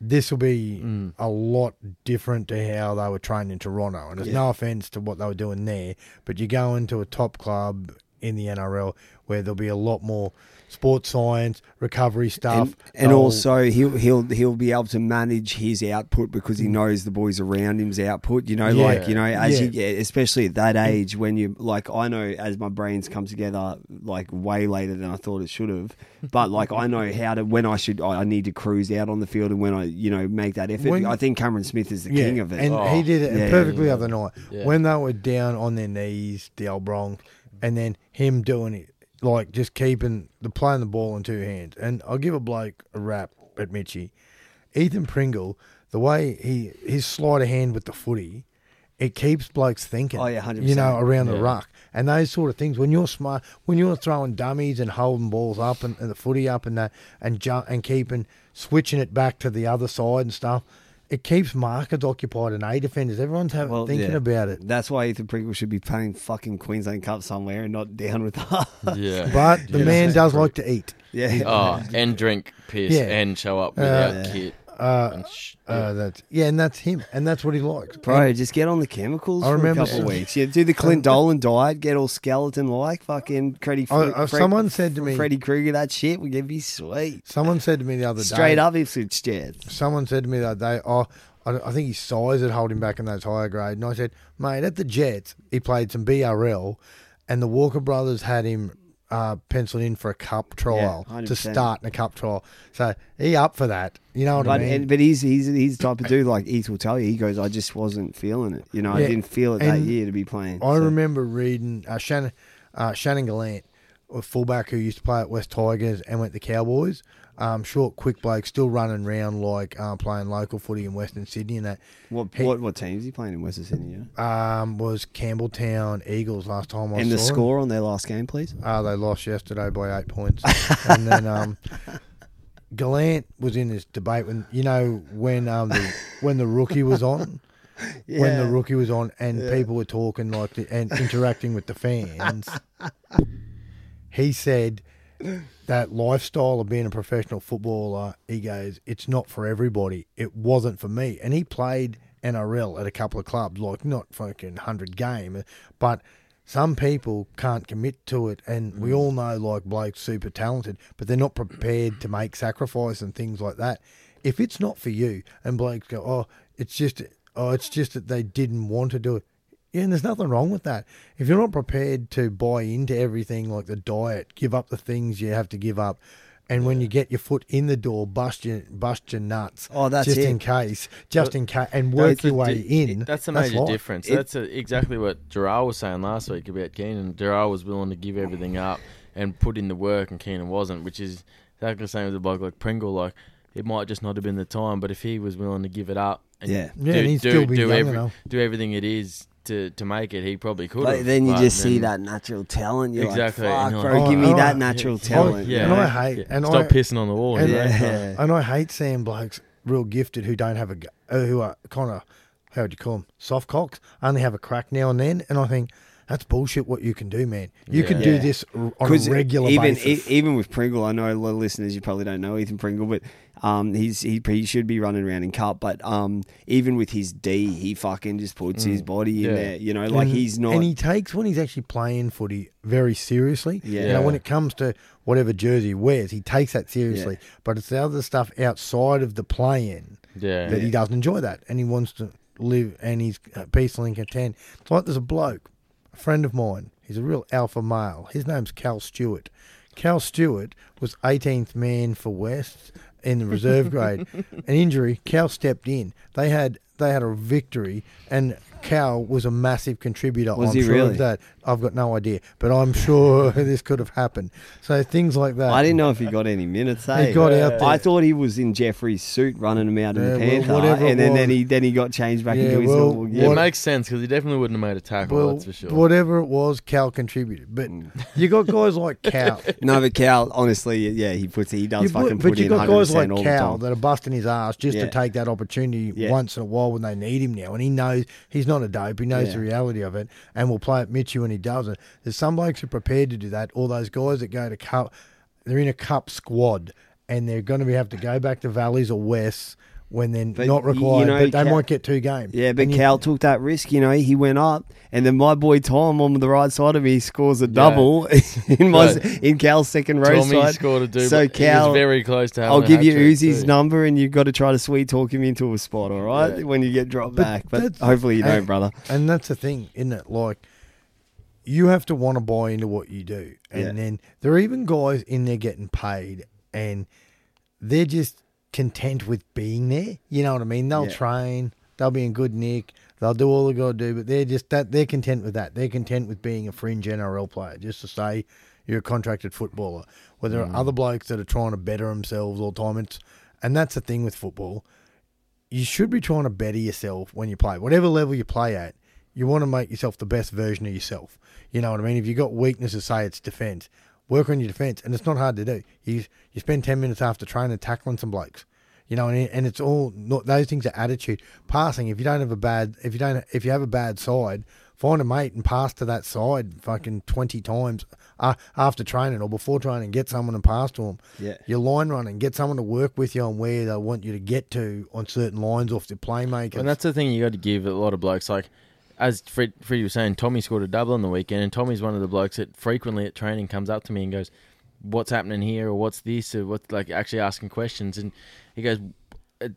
this will be Mm. a lot different to how they were trained in Toronto. And there's no offense to what they were doing there, but you go into a top club in the NRL where there'll be a lot more sports science, recovery stuff, and, and also he'll he'll he'll be able to manage his output because he knows the boys around him's output. You know. Yeah. like you know, as Yeah. you especially at that age when you like, I know as my brains come together like way later than I thought it should have. But like I know how to when I should I I need to cruise out on the field and when I you know make that effort. When- I think Cameron Smith is the king of it. And Oh, he did it yeah, perfectly yeah. the other night. Yeah. When they were down on their knees, the old Broncs, and then him doing it, like just keeping the playing the ball in two hands. And I'll give a bloke a rap at Mitchie. Ethan Pringle, the way he his sleight of hand with the footy, it keeps blokes thinking. Oh, yeah, 100%. You know, around the Yeah. ruck. And those sort of things. When you're smart when you're throwing dummies and holding balls up and, and the footy up and that and jump and keeping switching it back to the other side and stuff, it keeps markets occupied and A defenders. Everyone's having, Well, thinking yeah. about it. That's why Ethan Pringle should be playing fucking Queensland Cup somewhere and not down with us. Yeah. But the Yeah. man does like to eat. yeah. Oh, and drink piss Yeah. and show up uh, without Yeah. kit. Uh, uh, that's yeah, and that's him, and that's what he likes. Bro, just get on the chemicals I for remember a couple of some- weeks. Yeah, do the Clint Dolan diet, get all skeleton like, fucking Freddie. I- Fre- I- someone said to me- Freddie Krueger, that shit would give you sweet. Someone said to me the other day, Straight up Ipswich Jets. Someone said to me the other day, oh, I, I think his size had held him back in those higher grade. And I said, mate, at the Jets, he played some BRL, and the Walker brothers had him uh, penciled in for a cup trial Yeah, to start in a cup trial. So he up for that. You know what But I mean? and, but he's he's he's the type of dude like Heath will tell you. He goes, I just wasn't feeling it. You know, Yeah, I didn't feel it that year to be playing. I So- remember reading uh, Shannon uh, Shannon Gallant, a fullback who used to play at West Tigers and went to Cowboys. Um, short, quick bloke, still running around like uh, playing local footy in Western Sydney and that. what he- what what team is he playing in Western Sydney? Yeah? Um, was Campbelltown Eagles last time I And the him. score on their last game, please. Uh, they lost yesterday by eight points. and then um, Gallant was in this debate when you know when um the, when the rookie was on. When the rookie was on, and people were talking like the, and interacting with the fans, he said that lifestyle of being a professional footballer. He goes, "It's not for everybody. It wasn't for me." And he played NRL at a couple of clubs, like not fucking hundred game, but some people can't commit to it, and we mm. all know like Blake's super talented, but they're not prepared to make sacrifice and things like that. If it's not for you, and Blake's go, oh, it's just, oh, it's just that they didn't want to do it. Yeah, and there's nothing wrong with that. If you're not prepared to buy into everything like the diet, give up the things you have to give up, and when you get your foot in the door, bust your bust your nuts. Oh, that's just it. in case, just in case, and work your way di- in. That's the major life. difference. It- that's a, exactly what Gerard was saying last week about Keenan. Gerard was willing to give everything up and put in the work, and Keenan wasn't, which is exactly the same as a bloke like Pringle. Like it might just not have been the time, but if he was willing to give it up, and Yeah. Yeah, do, and he'd do, still be do, every, do everything it is to to make it, he probably could. But then you but just see that natural talent. You're Exactly, like, fuck, bro, like, give me oh, that oh, natural yeah, talent. yeah, And I hate- yeah. and stop I- pissing on the wall. and- Yeah. And I hate seeing blokes real gifted who don't have a, uh, who are kind of, how would you call them, soft cocks, only have a crack now and then. And I think that's bullshit what you can do, man. You can do Yeah. this on a 'Cause regular even basis. e- even with Pringle, I know a lot of listeners you probably don't know Ethan Pringle, but um, he's he, he should be running around in cup. But um, even with his D, he fucking just puts his body in Yeah. there. You know, like And- he's not. And he takes when he's actually playing footy very seriously. Yeah. You know, when it comes to whatever jersey he wears, he takes that seriously. Yeah. But it's the other stuff outside of the playing yeah. that he doesn't enjoy that, and he wants to live and he's uh, peaceful and content. It's like there's a bloke, a friend of mine. He's a real alpha male. His name's Cal Stewart. Cal Stewart was 18th man for West in the reserve grade. An injury, Cal stepped in. They had they had a victory, and Cal was a massive contributor. Was I'm he sure really? of that. I've got no idea, but I'm sure this could have happened. So things like that. I didn't know if he got any minutes. eh? He got out there. I thought he was in Jeffrey's suit running him out in Yeah, the well, Panther, whatever and then, then he then he got changed back Yeah, into his well, normal Yeah, gear. it makes sense because he definitely wouldn't have made a tackle. well, that's for sure. whatever it was, Cal contributed. But Mm. you got guys like Cal. No, but Cal, honestly, yeah, he puts he does You fucking put, put, but you in got guys like all Cal that are busting his ass just Yeah. to take that opportunity Yeah. once in a while when they need him now, and he knows he's not a dope. He knows Yeah. the reality of it, and will play at Mitchie when he doesn't. There's some blokes who are prepared to do that. All those guys that go to cup, they're in a cup squad and they're going to be have to go back to valleys or wests when they're But not y- you required, know, but they Cal- might get two games. Yeah, but And you- Cal took that risk. You know, he went up, and then my boy Tom on the right side of me scores a double in my Right. in Cal's second row Tommy side. scored a double. So he Cal, was very close to I'll give you hat-trick Uzi's too. number, and you've got to try to sweet talk him into a spot. All right, Yeah. when you get dropped But back, but hopefully you don't, and- brother. And that's the thing, isn't it? Like, you have to want to buy into what you do. And Yeah. then there are even guys in there getting paid and they're just content with being there. You know what I mean? They'll Yeah. train, they'll be in good nick, they'll do all they got to do, but they're just that they're content with that. They're content with being a fringe NRL player, just to say you're a contracted footballer. Where there are mm. other blokes that are trying to better themselves all the time. It's, and that's the thing with football you should be trying to better yourself when you play. Whatever level you play at, you want to make yourself the best version of yourself. You know what I mean? If you've got weaknesses, say it's defence, work on your defence. And it's not hard to do. You, you spend 10 minutes after training tackling some blokes. You know, and, and it's all not, those things are attitude. Passing, if you don't have a bad, if you don't, if you have a bad side, find a mate and pass to that side fucking 20 times uh, after training or before training. Get someone and pass to them Yeah. your line running, get someone to work with you on where they want you to get to on certain lines off the playmakers. And that's the thing you got to give a lot of blokes. Like, as Fred, Freddie was saying, Tommy scored a double on the weekend, and Tommy's one of the blokes that frequently at training comes up to me and goes, "What's happening here?" or "What's this?" or "What?" Like actually asking questions, and he goes,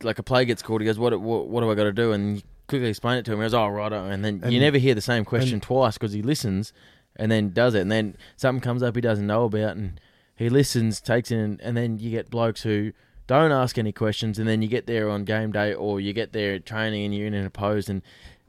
"Like a play gets called." He goes, "What? What, what do I got to do?" And you quickly explain it to him. He goes, "Oh, right." Uh, and then you never hear the same question twice because he listens and then does it, and then something comes up he doesn't know about, and he listens, takes in, and then you get blokes who don't ask any questions, and then you get there on game day, or you get there at training, and you're in an opposed, and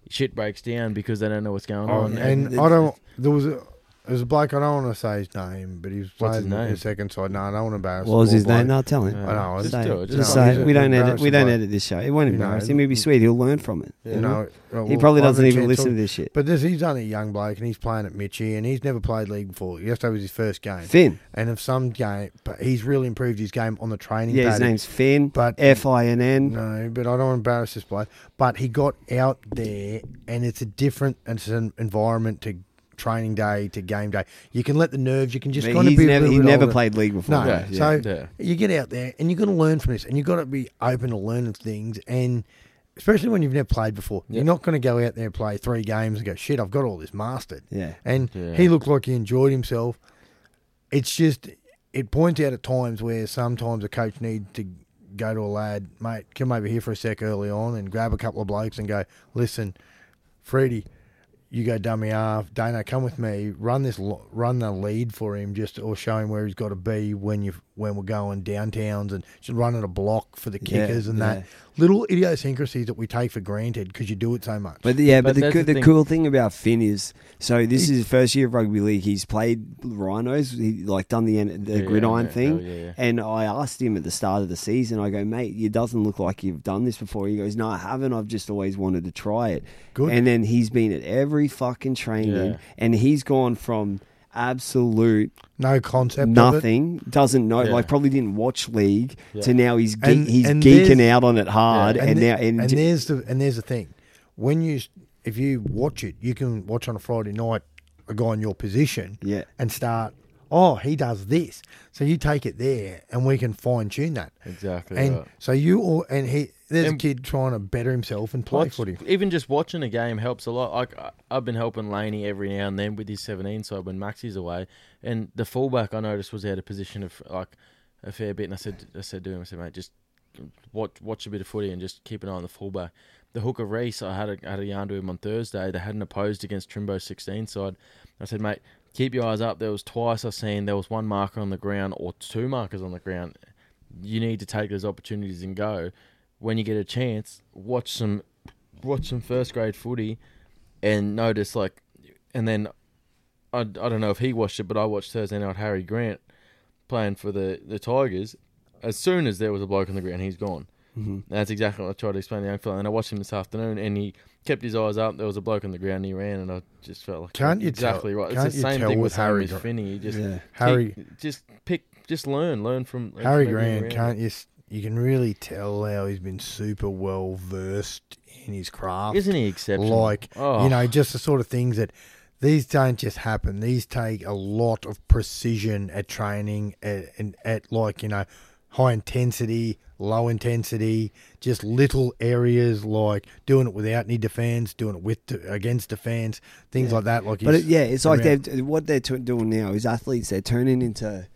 shit breaks down because they don't know what's going Oh, on. and it's- I don't. There was a. There was a bloke. I don't want to say his name, but he was What's his playing name? the second side. No, I don't want to embarrass. What was his poor name? bloke. No, tell him. Yeah. I know. Just say do it. it, Just just say he's it. We don't edit. We don't edit this show. It won't You know, embarrass him. He'll be sweet. He'll learn from it. You know, uh, well, he probably I've doesn't had even listen to- to this shit. But this, he's only a young bloke and he's playing at Mitchie and he's never played league before. Yesterday was his first game. Finn. And of some game, but he's really improved his game on the training. Yeah, his paddock. name's Finn. But- F I N N. No, but I don't want to embarrass this bloke. But he got out there, and it's a different it's an environment to training day to game day. You can let the nerves. You can just kind of be. never, he never older. played league before. No, Yeah, so yeah. you get out there and you've got to learn from this, and you've got to be open to learning things, and especially when you've never played before, Yeah. you're not going to go out there and play three games and go, "Shit, I've got all this mastered." Yeah. And he looked like he enjoyed himself. It's just it points out at times where sometimes a coach needs to go to a lad, mate, come over here for a sec early on and grab a couple of blokes and go, listen, Freddie, you go dummy half. Dana, come with me. Run this, run the lead for him, just or show him where he's got to be when you when we're going downtowns, and just running a block for the Yeah, kickers and yeah. that little idiosyncrasies that we take for granted because you do it so much. But yeah, but, But the, that's the the, thing. cool thing about Finn is, so this is his first year of rugby league. He's played Rhinos, he like done the the Yeah, gridiron yeah, thing. oh, yeah, yeah. And I asked him at the start of the season, I go, mate, it doesn't look like you've done this before. He goes, no, I haven't. I've just always wanted to try it. Good. And then he's been at every fucking training, Yeah. and he's gone from absolute no concept. Of it. nothing, doesn't know, Yeah. like probably didn't watch league, Yeah. to now he's ge- And- he's and geeking out on it hard, Yeah. and, the- now and, and there's the and there's the thing when you if you watch it you can watch on a friday night a guy in your position Yeah. and start oh he does this so you take it there and we can fine tune that Exactly. and right. so you all and he there's And- a kid trying to better himself and play Watch- footy even just watching a game helps a lot. Like I- I've been helping Laney every now and then with his 17 side when Maxi's away, and the fullback I noticed was out of position of like a fair bit. And I said, I said to him, I said, mate, just watch watch a bit of footy and just keep an eye on the fullback. The hooker Reese, I had a I had a yarn to him on Thursday. They hadn't opposed against Trimbo's 16 side. I said, mate, keep your eyes up. There was twice I've seen there was one marker on the ground or two markers on the ground. You need to take those opportunities and go. When you get a chance, watch some watch some first grade footy and notice like and then I, I don't know if he watched it but I watched Thursday night Harry Grant playing for the, the Tigers. As soon as there was a bloke on the ground he's gone. Mhm. that's exactly what I tried to explain to the young fella and I watched him this afternoon and he kept his eyes up. There was a bloke on the ground and he ran and I just felt like Can't you tell- exactly right can't it's the same tell thing with Harry Finney. You just Yeah. harry just pick just learn learn from harry grant can't you you can really tell how he's been super well versed in his craft isn't he exceptional like oh. you know just the sort of things that these don't just happen. These take a lot of precision at training, at, and at like you know, high intensity, low intensity, just little areas like doing it without any defense, doing it with against defense, things like that. Like, But it, yeah, it's like they're what they're t- doing now is athletes. They're turning into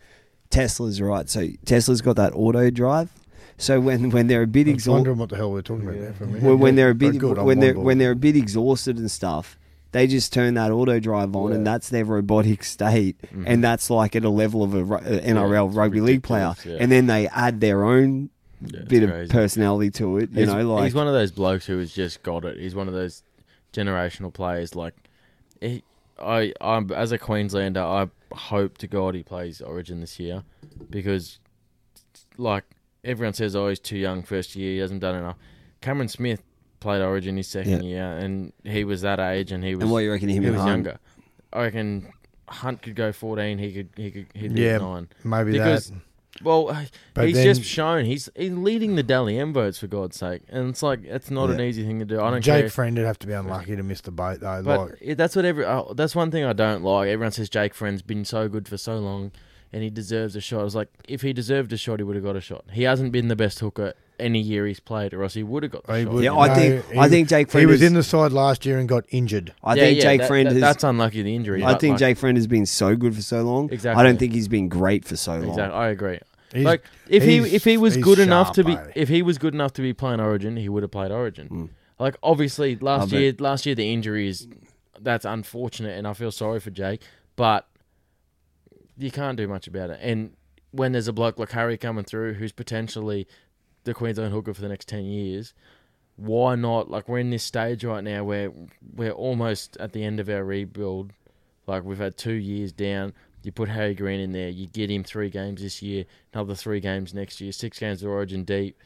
Teslas, right? So Tesla's got that auto drive. So when when they're a bit I was exhausted, wondering what the hell we're talking about there for a minute. when, when they're a bit good, when they're board. when they're a bit exhausted and stuff, they just turn that auto drive on, and that's their robotic state, Mhm. and that's like at a level of a ru- uh, NRL it's rugby league player, yeah. and then they add their own Yeah, it's bit of crazy. personality to it. You he's, know, like he's one of those blokes who has just got it. He's one of those generational players. Like, he, I, I'm as a Queenslander, I hope to God he plays Origin this year because, like everyone says, oh, he's too young first year. He hasn't done enough. Cameron Smith played Origin his second year, and he was that age, and he was and what you reckon him he and was Hunt? younger. I reckon Hunt could go 14. He could he could he'd be Yeah, nine. maybe because- that. Well, But he's then- just shown he's he's leading the Dally M votes for God's sake, and it's like it's not an Yeah. easy thing to do. I don't Jake care. Friend would have to be unlucky to miss the boat though. but like, it- that's what every uh, that's one thing I don't like. Everyone says Jake Friend's been so good for so long, and he deserves a shot. I was like, if he deserved a shot, he would have got a shot. He hasn't been the best hooker any year he's played, or else he would have got the He shot. would- Yeah, I No, think he- I think Jake he Friend was is- in the side last year and got injured. I Yeah, think yeah, Jake that- Friend that- has. that's unlucky the injury. I but, think like, Jake Friend has been so good for so long. Exactly. I don't think he's been great for so long. Exactly, I agree. He's- like if he he's- if he was he's good enough to be eh? if he was good enough to be playing Origin, he would have played Origin. Mm. Like obviously last bet. year last year the injury is that's unfortunate and I feel sorry for Jake, but you can't do much about it. And when there's a bloke like Harry coming through who's potentially the Queensland hooker for the next ten years, why not? Like we're in this stage right now where we're almost at the end of our rebuild. Like we've had two years down. You put Harry Green in there. You get him three games this year, another three games next year, six games of Origin deep.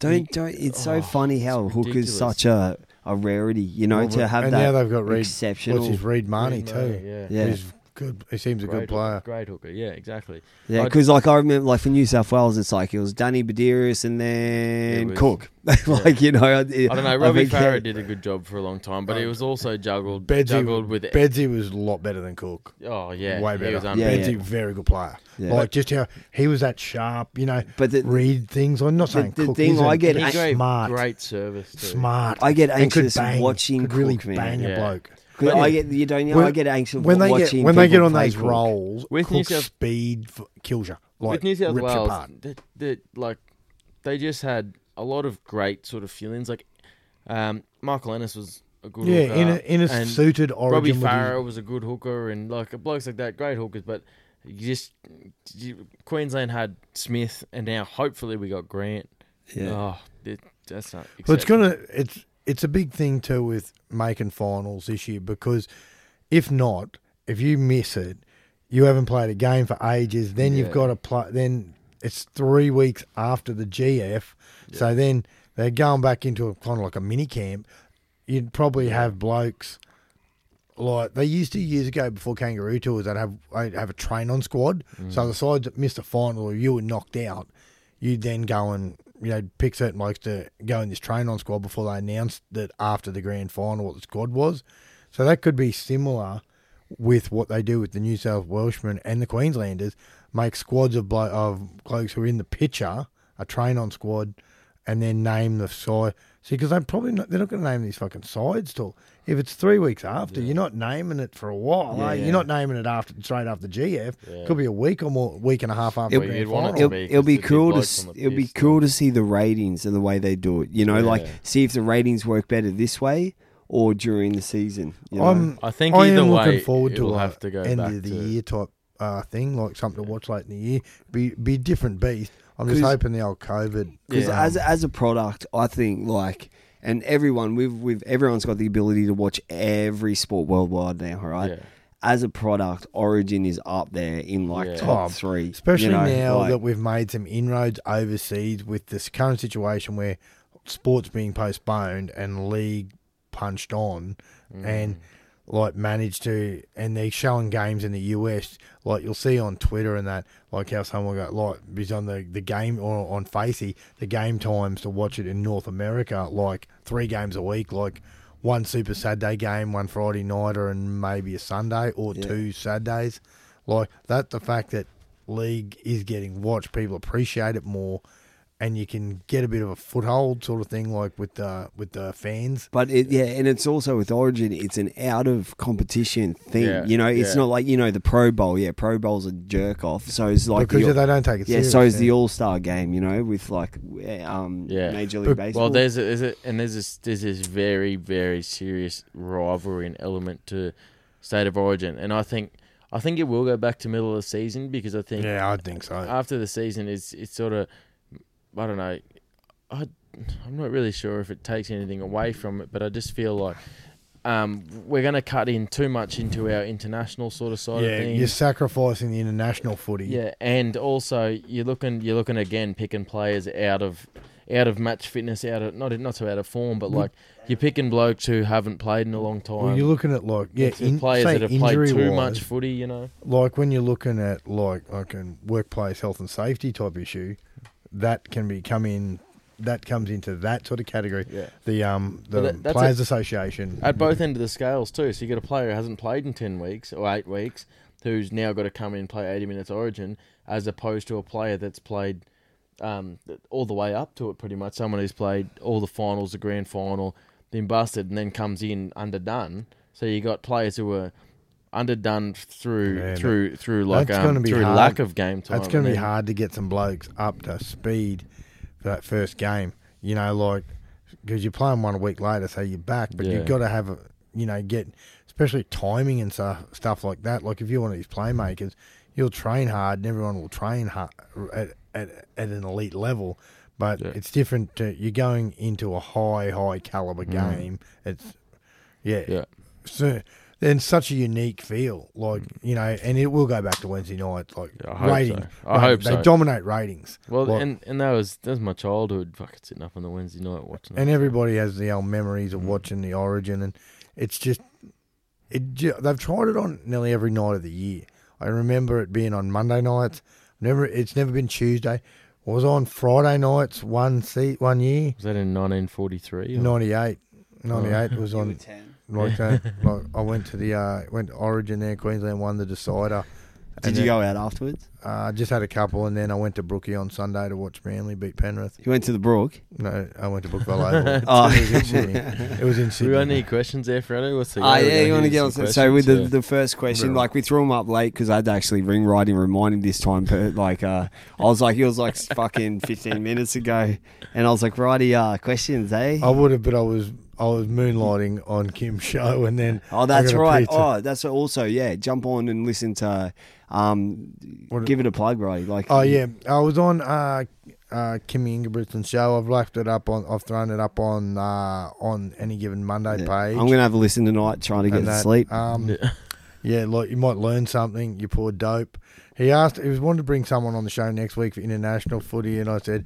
Don't don't. It's so Oh, funny how it's hooker's such a a rarity. You know, Well, to have and that now they've got Reed. exceptional. What's his Reed Mahoney Reed too? Yeah, Yeah. He's good. He seems a good player. Hooker, great hooker. Yeah, exactly. Yeah, because like I remember, like for New South Wales, it's like it was Danny Buderus and then was- Cook. like you know, I, I don't know. Robbie think- Farah did a good job for a long time, but he um, was also juggled, Bedsy, juggled with. Bedsy was a lot better than Cook. oh yeah, Way better. was Yeah, unreal. Bedsy, very good player. Yeah. Like just how he was that sharp, you know, But the, read things. I'm not the- saying the Cook. thing he's a- I get he's smart, great service. Too. smart. I get and could anxious bang, watching could really Cook, man. bang a Yeah. bloke. 'Cause When- I get you don't know. when- I get anxious when they watching get when they get on play those Cook. rolls, With New Cook's South- speed f- kills you. Like with New South rips you Wales, apart. they, they, like they just had a lot of great sort of feelings. Like um, Michael Ennis was a good Yeah, hooker, in a, in a and suited Robbie origin. with his- Farah was a good hooker, and like blokes like that, great hookers. But you just you, Queensland had Smith, and now hopefully we got Grant. Yeah. Oh, it, that's not. Well, it's gonna it's it's a big thing too with making finals this year because if not, if you miss it, you haven't played a game for ages. Then you've got to play. Then it's three weeks after the GF, so then they're going back into a kind of like a mini camp. You'd probably have blokes like they used to years ago before Kangaroo Tours. They'd have they'd have a train on squad. So mm. the sides that missed the final or you were knocked out, you'd then go and you know pick certain blokes to go in this train on squad before they announced that after the grand final what the squad was. So that could be similar with what they do with the New South Welshmen and the Queenslanders. Make squads of blo- of blokes who are in the picture, a train on squad, and then name the side. See, because they're probably not, they're not going to name these fucking sides till if it's three weeks after. You're not naming it for a while. Yeah, eh? yeah. You're not naming it after straight after GF. Yeah. Could be a week or more, week and a half after It'll- the you'd want it final. to It'll, be, it'll 'cause be the big cool to blokes s- on the it'll be piss, cool to see the ratings and the way they do it. You know, like Yeah. see if the ratings work better this way or during the season. You know? I'm, I think I either am way, looking forward to it'll a have to go end back of the to, year type uh, thing, like something to watch late in the year. Be be a different beast. I'm just hoping the old COVID. Because Yeah. as as a product, I think like, and everyone we've we've everyone's got the ability to watch every sport worldwide now, right? Yeah. As a product, Origin is up there in like Yeah. top Oh, three, Especially you know, now like- that we've made some inroads overseas with this current situation where sports being postponed and league punched on Mm. and like manage to and they're showing games in the US like you'll see on Twitter and that like how someone got like is on the, the game or on Facey the game times to watch it in North America like three games a week like one Super Saturday game, one Friday nighter, and maybe a Sunday or Yeah. two Saturdays. Like that, the fact that league is getting watched, people appreciate it more, and you can get a bit of a foothold, sort of thing, like with the with the fans. But it, yeah, and it's also with Origin, it's an out of competition thing. Yeah, you know, it's yeah. not like you know the Pro Bowl. Yeah, Pro Bowl's a jerk off. So it's like because the, they don't take it yeah, serious. so is the. All Star game. You know, with like um Yeah. Major League But- Baseball. Well, there's a, there's a, and there's this there's this very very serious rivalry and element to state of origin, and I think I think it will go back to middle of the season because I think Yeah, I think so. after the season it's it's sort of I don't know I I'm not really sure if it takes anything away from it, but I just feel like. Um, we're going to cut in too much into our international sort of side of yeah, things. you're sacrificing the international footy. Yeah, and also you're looking you're looking again picking players out of out of match fitness, out of not not so out of form, but like you're picking blokes who haven't played in a long time. Well, you're looking at like yeah, in, players that have played too injury-wise, much footy, you know. like when you're looking at like like a workplace health and safety type issue, that can be come in. That comes into that sort of category. Yeah. The um the that- players association. At both end of the scales too. So you got a player who hasn't played in ten weeks or eight weeks, who's now got to come in and play eighty minutes Origin, as opposed to a player that's played um, all the way up to it pretty much. Someone who's played all the finals, the grand final, been busted, and then comes in underdone. So you got players who were underdone through Yeah, through through like um, through hard. lack of game time. It's going to be hard to get some blokes up to speed for that first game. You know, like because you're playing one a week later, so you're back, but Yeah. you've got to have a you know get especially timing and stuff stuff like that. Like if you're one of these playmakers, you'll train hard, and everyone will train hard at at, at an elite level. But Yeah. it's different. To, you're going into a high, high caliber game. It's yeah, Mm. Yeah. So, then such a unique feel, like you know, and it will go back to Wednesday night. like Yeah, I hope ratings. so. I hope they so. dominate ratings. Well, Like- and and that was that was my childhood. Fucking sitting up on the Wednesday night watching. and everybody has the old memories Mm. of watching the Origin, and it's just it. They've tried it on nearly every night of the year. I remember it being on Monday nights. Never, it's never been Tuesday. It was on Friday nights one seat one year. was that in 1943? or- 98. 98 Oh. was on ten. Like that. Like I went to the uh, went to Origin there. Queensland won the decider. Did you then- go out afterwards? Uh, just had a couple, and then I went to Brookie on Sunday to watch Manly beat Penrith. You went to the Brook. No, I went to Brookvale Oval. Oh. it was in Sydney. It was in We Sydney. got any questions there, Fredo? What's the Ah. We're yeah, gonna you want to get on. So with the, the first question, Right. like we threw him up late because I had to actually ring right and remind him this time. But like, uh, I was like, he was like fucking fifteen minutes ago, and I was like, righty, uh, questions, eh? I would have, but I was I was moonlighting on Kim's show, and then Oh, I that's got a right. pizza. Oh, that's also yeah. Jump on and listen to, um, What- give it a plug, right? Like, Oh yeah, I was on uh, uh, Kimmy Ingebrigtsen's show. I've left it up on. I've thrown it up on uh, on any given Monday yeah. page. I'm gonna have a listen tonight, trying to get and to sleep. Um, Yeah. yeah, like you might learn something. You poor dope. He asked. He was wanting to bring someone on the show next week for international footy, and I said,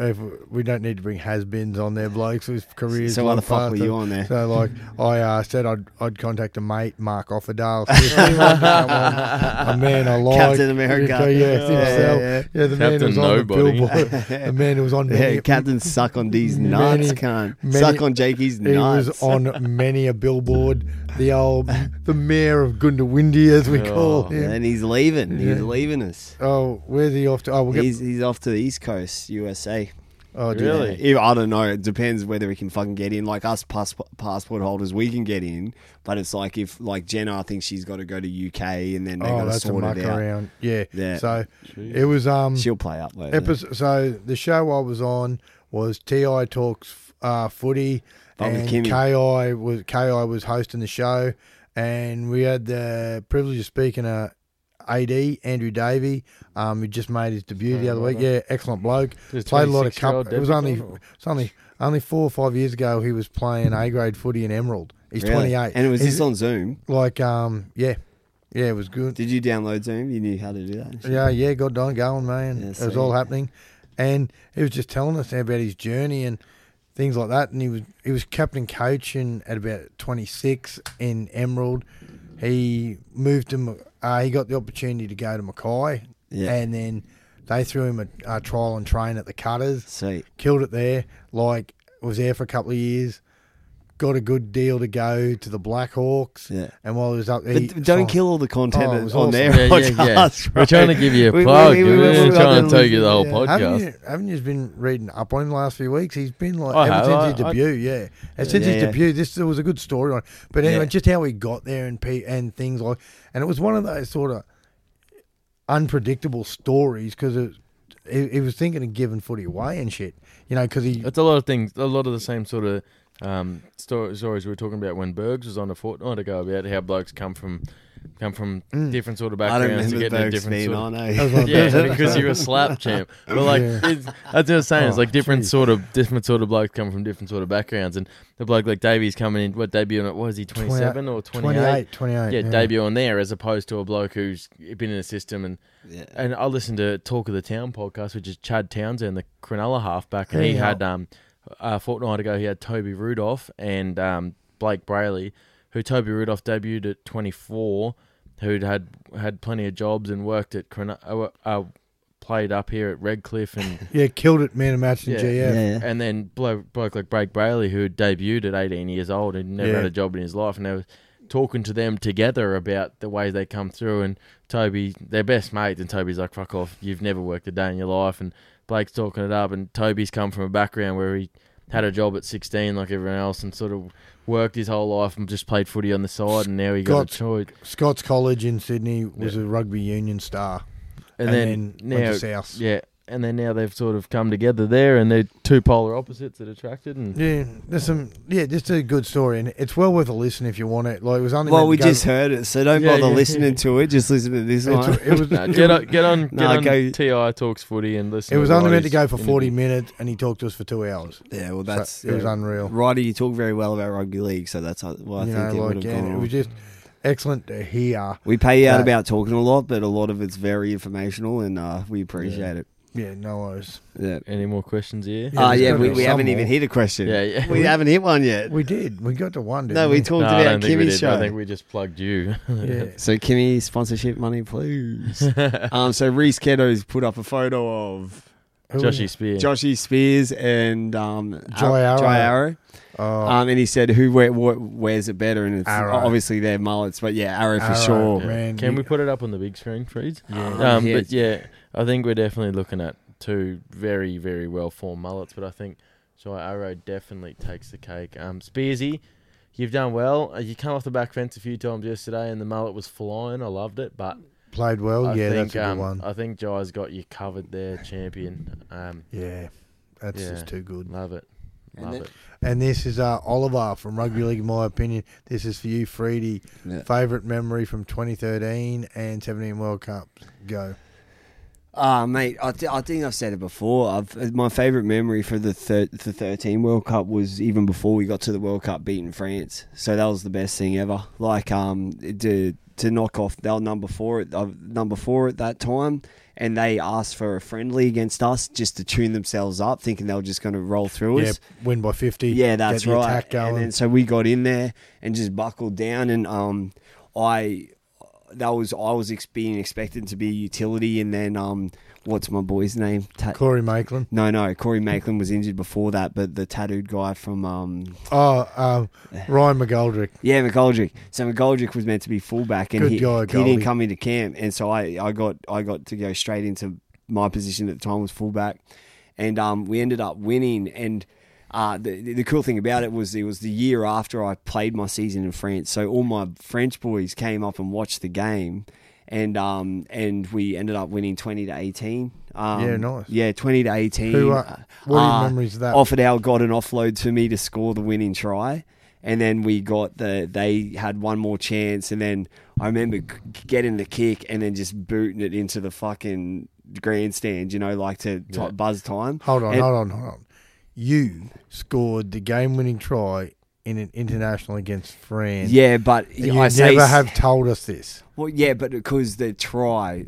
if, we don't need to bring has-beens on there, blokes whose careers. so why the fuck were you on there? So like I uh, said, I'd I'd contact a mate, Mark Offerdahl. see if he wanted to come on. A man I like, Captain America. Yeah, Yeah, himself. yeah, Yeah, the man who was Captain on Nobody. the billboard. the man who was on many, Yeah, Captain suck on these nuts, many- can't many- suck on Jakey's He was on many a billboard. The old, the mayor of Goondiwindi, as we Oh. call him. and he's leaving. He's Yeah. leaving us. Oh, where's he off to? Oh, we'll get. He's he's off to the East Coast, USA. oh, dear. Really? Yeah, I don't know. It depends whether we can fucking get in. Like us passport passport holders, we can get in. But it's like if like Jenna, I think she's got to go to UK and then they got Oh, to that's a sort muck it out. around. Yeah. Yeah. So Jeez. it was um. She'll play up later. Episode, so the show I was on was Ti talks uh, footy, with and Kimmy. Ki was Ki was hosting the show, and we had the privilege of speaking to AD Andrew Davey, um, who just made his debut the Oh, other week. Yeah, excellent bloke. Just Played a lot of 26-year-old cup. It was only it's only only four or five years ago he was playing A grade footy in Emerald. He's Really? twenty eight, and it was He's this on Zoom. like um yeah, yeah, it was good. Did you download Zoom? You knew how to do that. and shit? Yeah, yeah, got done going, man. Yeah, it was sweet. all happening, and he was just telling us about his journey and things like that. And he was he was captain coaching at about twenty six in Emerald. He moved to Ma- uh, he got the opportunity to go to Mackay, Yeah. and then they threw him a, a trial and train at the Cutters. Sweet. Killed it there. Like was there for a couple of years. Got a good deal to go to the Blackhawks. Yeah. And while he was up there, But he don't signed- kill all the content Oh, it on was awesome. their Yeah, yeah, podcast. yeah. bro. We're trying to give you a We- we- plug. we- We, we- are we- trying to we- tell you the whole Yeah. Haven't podcast. you, haven't you been reading up on him the last few weeks? He's been like I ever have. since I- his I- debut. yeah, and since Yeah, his yeah. debut, this there was a good story on. it. But anyway, Yeah. just how he got there and pe- and things like, and it was one of those sort of unpredictable stories because it, he, he was thinking of giving footy away and shit. You know, because he It's a lot of things, a lot of the same sort of um, sto- stories we were talking about when Bergs was on a fortnight ago about how blokes come from come from Mm. different sort of backgrounds to get into different being sort on, of, eh? That was one of yeah, because you're a slap champ. But like, Yeah. it's, that's what I'm saying. It's Oh, like different geez. sort of different sort of blokes come from different sort of backgrounds, and the bloke like Davey's coming in, what debut on it was he 27 or 28? 28, 28. Yeah, debut on there as opposed to a bloke who's been in the system and Yeah. and I listened to Talk of the Town podcast, which is Chad Townsend, the Cronulla halfback, and he Yeah. had um a fortnight ago he had Toby Rudolf and um Blake Brailey, who Toby Rudolf debuted at 24, who'd had had plenty of jobs and worked at Cronulla, uh, uh, played up here at Redcliffe and. Yeah, killed it, man of match in Yeah. GF. Yeah, yeah. And then bloke, bloke like Blake Brailey, who debuted at 18 years old and never Yeah. had a job in his life, and they were talking to them together about the way they come through. And Toby, their best mate, and Toby's like, "Fuck off! You've never worked a day in your life." And Blake's talking it up, and Toby's come from a background where he had a job at 16 like everyone else, and sort of worked his whole life and just played footy on the side, and now he got, Got- a choice. Scots College in Sydney was a rugby union star. And, And, then, then, now, went to South. yeah, and then now they've sort of come together there, and they're two polar opposites that attracted, and Yeah, there's some. Yeah, just a good story, and it's well worth a listen if you want it. Like it was only. Well, meant we to just heard it, so don't Yeah, bother yeah. listening to it. Just listen to this It's- one. it was. No, get on, get on, get No, on go- Ti talks footy and listen. It was to only meant to Roddy's go for 40 interview. minutes, and he talked to us for two hours. yeah, well, So that's it was yeah. unreal. Righty, you talk very well about rugby league, so that's uh, well, I you think know, it would have yeah, gone. it on. was just excellent to hear. we pay you out that- about talking a lot, but a lot of it's very informational, and uh, we appreciate it. Yeah, no worries. Yeah. Any more questions here? Yeah, Ah, there's yeah, gotta we, be we some haven't even hit a question. Yeah, yeah. We haven't hit one yet. We did. We got to one. Didn't No, we we talked No, I about don't think we Kimmy's did. I think we just plugged you. Yeah. So Kimmy sponsorship money, please. um, so Reese Keto's put up a photo of Who Joshy it? Spear. Joshy Spears and um, Jai Ar- Arrow. Jai Arrow. Oh, Um, and he said, "Who wear, what, wears it better?" And it's Arrow. obviously their mullets, but yeah, Arrow for sure. Yeah. man, Can you- we put it up on the big screen, Freeds? Yeah. Um, Yeah. But yeah, I think we're definitely looking at two very, very well formed mullets. But I think Jai Arrow definitely takes the cake. Um, Spearsy, you've done well. Uh, You come off the back fence a few times yesterday, and the mullet was flying. I loved it, but played well. I yeah, think that's a good um, one. I think Jai's got you covered there, champion. Um, yeah, that's yeah. just too good. love it, And love then- it. And this is uh, Oliver from Rugby League. In my opinion, this is for you, Freedy. Yeah. Favorite memory from 2013 and 17 World Cup. Go. Ah, mate, I, th- I think I've said it before. I've, my favourite memory for the thir- the 13 World Cup was even before we got to the World Cup beating France. So that was the best thing ever. Like um to to knock off they were number four at uh, number four at that time, and they asked for a friendly against us just to tune themselves up, thinking they were just going to roll through Yeah, us. win by 50. Yeah, that's right. And then so we got in there and just buckled down, and um, I that was I was ex- being expected to be utility, and then um, what's my boy's name? Ta- Corey Maitland. no, no, Corey Maitland was injured before that, but the tattooed guy from um, Oh, um, Ryan McGoldrick. yeah, McGoldrick. So McGoldrick was meant to be fullback, and Good he, guy, he didn't come into camp, and so I, I got I got to go straight into my position at the time was fullback, and um, we ended up winning. And uh, the the cool thing about it was it was the year after I played my season in France, so all my French boys came up and watched the game. And um and we ended up winning twenty to eighteen. Um, Yeah, nice. Yeah, twenty to eighteen. Who, uh, what are your Uh, memories of that? Offerdahl got an offload to me to score the winning try, and then we got the. They had one more chance, and then I remember getting the kick and then just booting it into the fucking grandstand. You know, like to, to Yeah. buzz time. hold on, and- hold on, hold on. You scored the game winning try in an international against France. Yeah, but And you I never have told us this. Well, yeah, but because the try,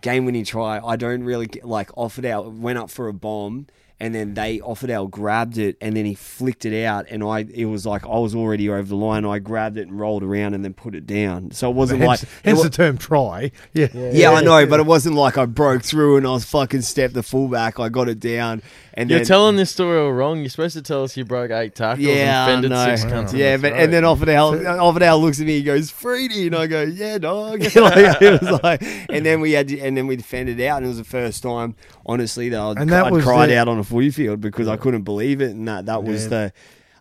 game winning try, I don't really get, like Offerdahl, went up for a bomb, and then they offered. Offerdahl grabbed it and then he flicked it out and I it was like I was already over the line. I grabbed it and rolled around and then put it down. So it wasn't like Hence, it hence wa- the term try. Yeah. yeah, I know, but it wasn't like I broke through and I was fucking stepped the fullback. I got it down and You're then, telling this story all wrong. You're supposed to tell us you broke eight tackles yeah, and fended know. six cunts. in Yeah, the but throat. and then Offerdahl, Offerdahl looks at me. He goes, "Freedy," and I go, "Yeah, dog." like, it was like, and then we had, to, and then we defended out, and it was the first time, honestly, that I'd, And that I'd was cried the- out on a footy field because I couldn't believe it, and that that was Yeah. the,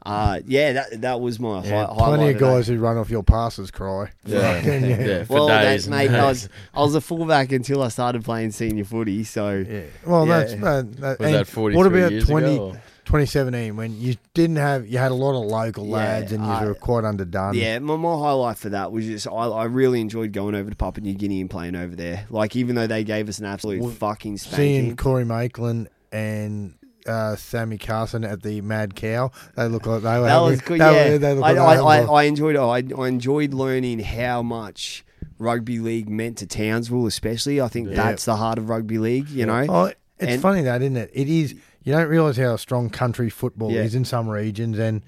uh, yeah, that that was my Yeah, hi- plenty highlight of that. guys who run off your passes cry. Yeah. Fucking, yeah. Yeah, for Well, days that's and mate. I was I was a fullback until I started playing senior footy. So Yeah. Well, Yeah. that's that, that, Was that 43 What about years 20, ago? Or- 2017 when you didn't have you had a lot of local Yeah, lads and you I- were quite underdone. Yeah, my, my highlight for that was just I, I really enjoyed going over to Papua New Guinea and playing over there. Like even though they gave us an absolute Well, fucking seeing spanking. Corey Maitland and uh, Sammy Carson at the Mad Cow, they look like they were. That was good. they Yeah, were- I, I, I, I enjoyed. I, I enjoyed learning how much rugby league meant to Townsville, especially. I think Yeah. that's the heart of rugby league. You know. Oh, it's And- funny that, isn't it? It is. You don't realise how strong country football Yeah. is in some regions, and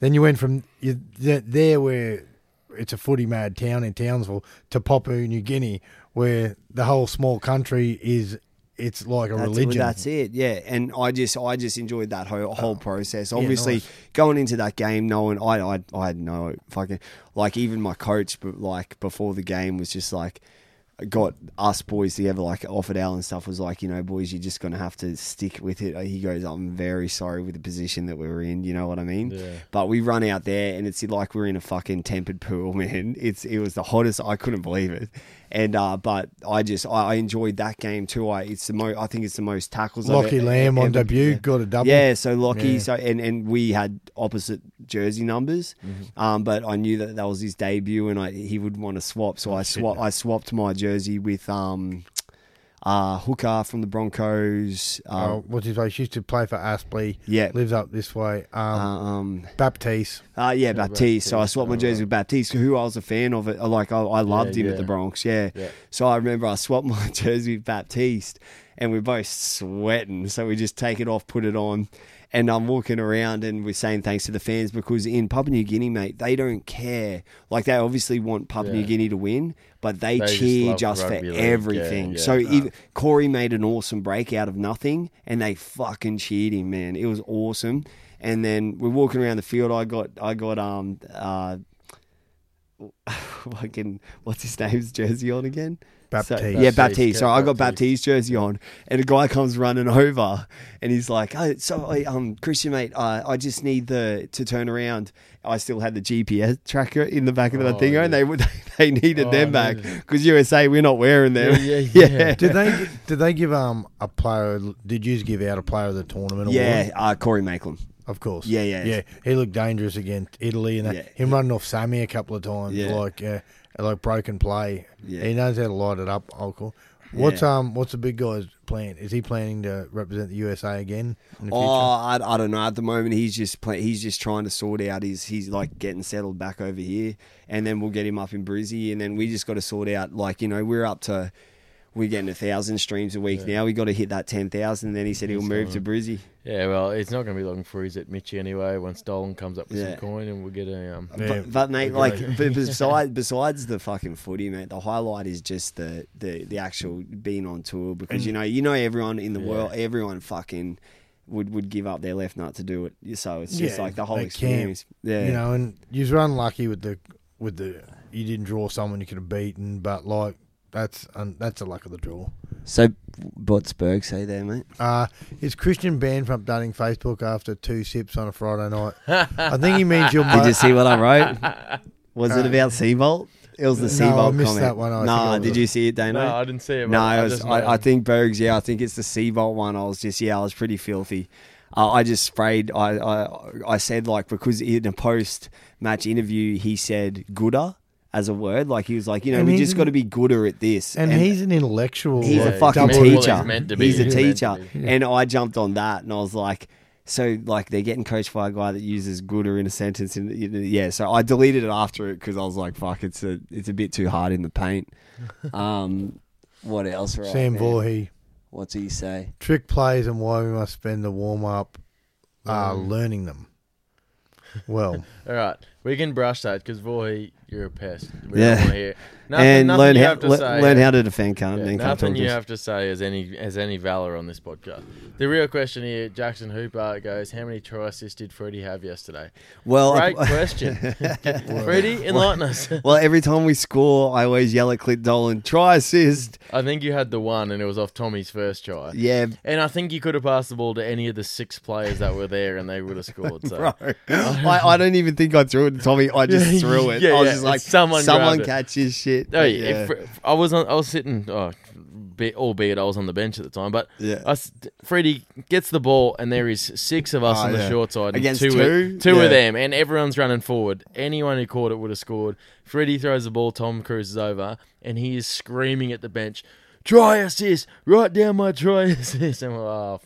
then you went from you, there where it's a footy mad town in Townsville to Papua New Guinea, where the whole small country is. It's like a That's, religion. That's it, yeah. And I just, I just enjoyed that whole whole ah. process. Yeah, Obviously, nice. going into that game, knowing I, I, I had no fucking like even my coach, but like before the game was just like got us boys together, like Offerdahl and stuff. Was like, you know, boys, you're just gonna have to stick with it. He goes, I'm very sorry with the position that we were in. You know what I mean? Yeah. But we run out there, and it's like we're in a fucking tempered pool, man. It's it was the hottest. I couldn't believe it. And uh, but I just I, I enjoyed that game too. I it's the mo I think it's the most tackles. I've Lockie Lamb on ever- debut yeah. got a double. Yeah, so Lockie, Yeah. so and, and we had opposite jersey numbers, Mm-hmm. um, but I knew that that was his debut, and I he would want to swap, so I swap I swapped my jersey with um, uh, Hooker from the Broncos. Uh, Oh, what's his face? Used to play for Aspley. Yeah. lives up this way. uh, Um, um, Baptiste. uh, yeah, Baptiste. So I Baptiste, swapped my oh, jersey with Baptiste, who I was a fan of. It like I, I loved Yeah, him at the Broncs. Yeah. Yeah. So I remember I swapped my jersey with Baptiste, and we're both sweating. So we just take it off, put it on, and I'm walking around, and we're saying thanks to the fans because in Papua New Guinea, mate, they don't care. Like they obviously want Papua New Guinea to win, but they, They cheer love just, for league, everything. yeah, So yeah. even Corey made an awesome break out of nothing, and they fucking cheered him, man. It was awesome. And then we're walking around the field. I got, I got, um, uh, fucking, what's his name's jersey on again? Baptiste. So, yeah, Baptiste, Baptiste. So I got Baptiste. Baptiste jersey on, and a guy comes running over, and he's like, "Oh, so I- um, Christian mate, uh, I just need the to turn around." I still had the GPS tracker in the back of the Oh, thing, and they they needed Oh, them back amazing. because USA we're not wearing them. Yeah, yeah, yeah. Did they did they give um a player? Did you give out a player of the tournament? Yeah, award? uh, Corey Maitland. of course. Yeah, yeah. yeah. He looked dangerous against Italy, and that, Yeah. him running off Sammy a couple of times, Yeah. like uh, like broken play. Yeah. He knows how to light it up. Uncle. What's Yeah. um what's the big guy's plan? Is he planning to represent the USA again in the future? Oh, I, I don't know. At the moment, he's just play, he's just trying to sort out his he's like getting settled back over here, and then we'll get him up in Brizzy, and then we just got to sort out like you know we're up to we're getting a thousand streams a week now. We got to hit that ten thousand. Then he said he'll That's move to Brizzy. Yeah, well, it's not going to be long for he's at Mitchy anyway. Once Dolan comes up with Yeah. some coin, and we'll get a um. Yeah. But, but mate, agree. like but besides besides the fucking footy, mate, the highlight is just the the, the actual being on tour because you know you know everyone in the Yeah. world, everyone fucking would would give up their left nut to do it. So it's just Yeah, like the whole they can. experience. Yeah, You know, and you were unlucky with the with the you didn't draw someone you could have beaten, but like that's um, that's the luck of the draw. So, what's Berg say there, mate? Uh, is Christian banned from updating Facebook after two sips on a Friday night? I think he means you're. Did you see what I wrote? Was it Uh, about Seibold? It was the no, I Seibold missed comment. that one. I think nah, did you see it, Dano? No, I didn't see it. No, I, I, was, I, I think Bergs. Yeah, I think it's the Seibold one. I was just yeah, I was pretty filthy. Uh, I just sprayed. I, I I said like because in a post match interview he said gooder as a word. Like he was like you know And we he's just an- got to be gooder at this. And, he's an intellectual. He's like, a fucking double- Well, teacher. he's meant to be. He's a He's meant teacher. to be. And I jumped on that and I was like, so like they're getting coached by a guy that uses gooder in a sentence. And yeah, so I deleted it after it because I was like, fuck, it's a it's a bit too hard in the paint. Um, what else? Right Sam man? Voorhey. What's he say? Trick plays and why we must spend the warm up uh, Mm. learning them. Well, All right, we can brush that because boy, you're a pest. We Yeah. Don't want to hear nothing, and nothing learn you how to le- say. learn how to defend. Can't yeah, nothing you have to say as any as any valor on this podcast. The real question here, Jackson Hooper goes, "How many try assists did Freddie have yesterday?" Well, I- Great question, Freddie. Enlighten us. well, every time we score, I always yell at Clint Dolan, try assist. I think you had the one, and it was off Tommy's first try. Yeah, And I think you could have passed the ball to any of the six players that were there, and they would have scored. So. bro. I, I don't even think I threw it to Tommy. I just threw it. Yeah, I was yeah, just like, someone someone catches shit. Oh yeah, if- I was on. I was sitting. Oh, be, albeit I was on the bench at the time, but Yeah. Freddie gets the ball, and there is six of us Oh, on the yeah. short side, and Against two, two? two Yeah. of them, and everyone's running forward. Anyone who caught it would have scored. Freddie throws the ball. Tom cruises over, and he is screaming at the bench, "Try assist! Write down my try assist!" And we're oh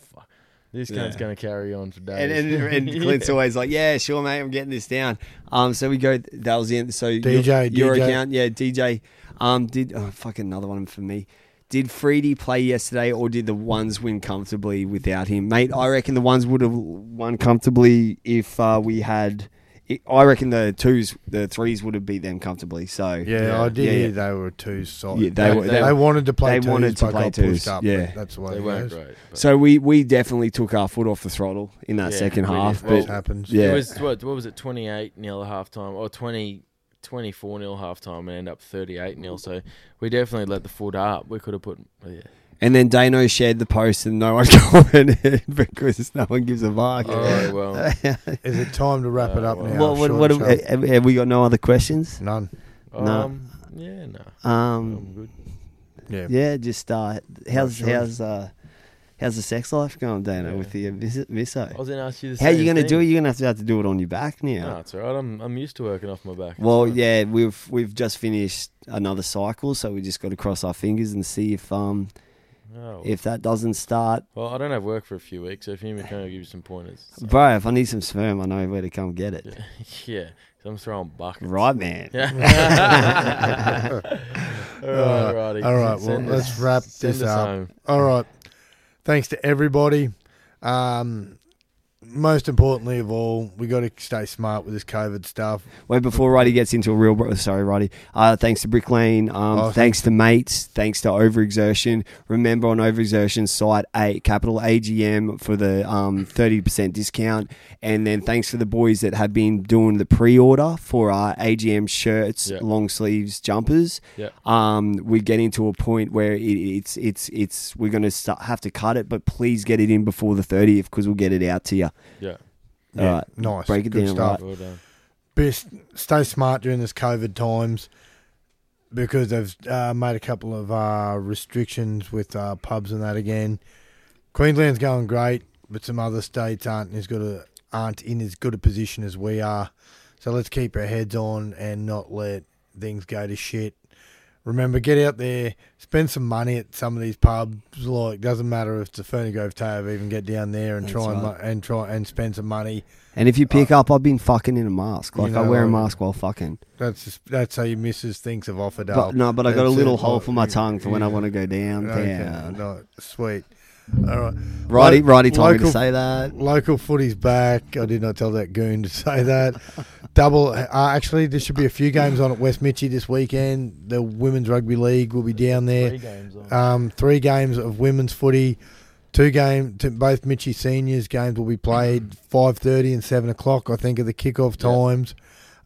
this cunt's Yeah. going to carry on for days. And, and, and Clint's always like, yeah, sure, mate, I'm getting this down. Um, so we go. That was the end. So DJ, your, your DJ. account, yeah, DJ. Um, did oh, fucking another one for me. Did Freedy play yesterday, or did the ones win comfortably without him, mate? I reckon the ones would have won comfortably if uh, we had. I reckon the twos, the threes would have beat them comfortably. So yeah, Yeah. I did Yeah, hear yeah. they were two solid. Yeah, they they, they, they- wanted to play they twos, wanted to but play got twos, pushed up. yeah. that's the way they weren't great. but- So we we definitely took our foot off the throttle in that Yeah, second half. Well, But happens. yeah. It was what? What was it? Twenty eight nil half time, or 20, 24 nil half time, and end up thirty eight nil. So we definitely let the foot up. We could have put. Yeah. And then Dano shared the post and no one commented because no one gives a fuck. Oh well. Is it time to wrap it Uh, up well- now? what, what, what have, have, have we got no other questions? None. No. Um, yeah, no. Um, I'm good. Yeah. yeah, just uh, how's sure. how's uh, how's the sex life going, Dano, Yeah. with the visit misso? I was going to ask you the How same you gonna thing. do it? You're gonna have to have to do it on your back now. No, it's alright. I'm I'm used to working off my back. Well, fine. yeah, we've we've just finished another cycle, so we just got to cross our fingers and see if um Oh, if that doesn't start. well, I don't have work for a few weeks, so if you can me to give you some pointers. So, Bro, if I need some sperm, I know where to come get it. yeah, so I'm throwing buckets. Right, man. All right, righty. All right, well, let's us- wrap send this us up. home. All right. Thanks to everybody. Um, most importantly of all, we got to stay smart with this COVID stuff. Wait, before Roddy gets into a real, bro- sorry, Roddy. Uh, thanks to Brick Lane. Um, Oh, thanks to mates. Thanks to Overexertion. Remember on Overexertion site, a capital AGM for the um thirty percent discount. And then thanks to the boys that have been doing the pre-order for our AGM shirts, Yeah. long sleeves, jumpers. Yeah. Um, we're getting to a point where it, it's it's it's we're gonna start, have to cut it, but please get it in before the thirtieth because we'll get it out to you. Yeah. right. Nice. Break it Good down, stuff. Well done. Best, stay smart during this COVID times because they've uh, made a couple of uh, restrictions with uh, pubs and that again. Queensland's going great, but some other states aren't as good a, aren't in as good a position as we are. So let's keep our heads on and not let things go to shit. Remember, get out there, spend some money at some of these pubs. Like, doesn't matter if it's a Ferny Grove Tave, even get down there and That's try and, right. and try and spend some money. And if you pick up, I've been fucking in a mask. You Like I wear a uh, mask while fucking. That's just, that's how your missus thinks of offered But up. no, but I got a little it. hole for my tongue for when I want to go down. Okay, no, sweet. All right. Righty, Lo- righty told me to say that. Local footy's back. I did not tell that goon to say that. Double. Uh, actually, there should be a few games on at West Mitchie this weekend. The Women's Rugby League will be down there. Three games on. Um, three games of women's footy. Two game, to both Mitchie seniors games will be played five thirty and seven o'clock. I think are the kickoff Yeah. times.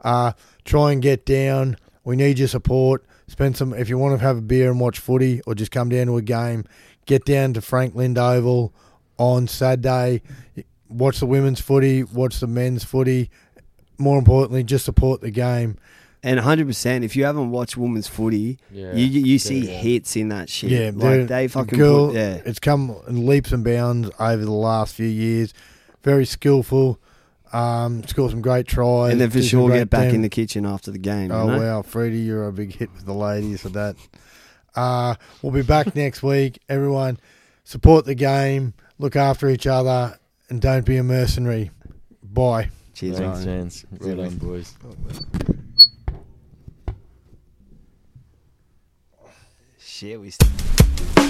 Uh, try and get down. We need your support. Spend some if you want to have a beer and watch footy, or just come down to a game. Get down to Frank Lind Oval on Saturday. Watch the women's footy. Watch the men's footy. More importantly, just support the game. And 100%, if you haven't watched women's footy, yeah. you you you see Yeah. hits in that shit. Yeah, like they're- they fucking girl, put, yeah. It's come in leaps and bounds over the last few years. Very skillful. Um, scored some great tries. And then for sure get back damn- in the kitchen after the game. Oh you know? wow, Freddie, you're a big hit with the ladies for that. Uh, we'll be back next week. Everyone, support the game, look after each other, and don't be a mercenary. Bye. Cheers, Thanks, Ryan. gents. Well done, boys. Shit, we. St-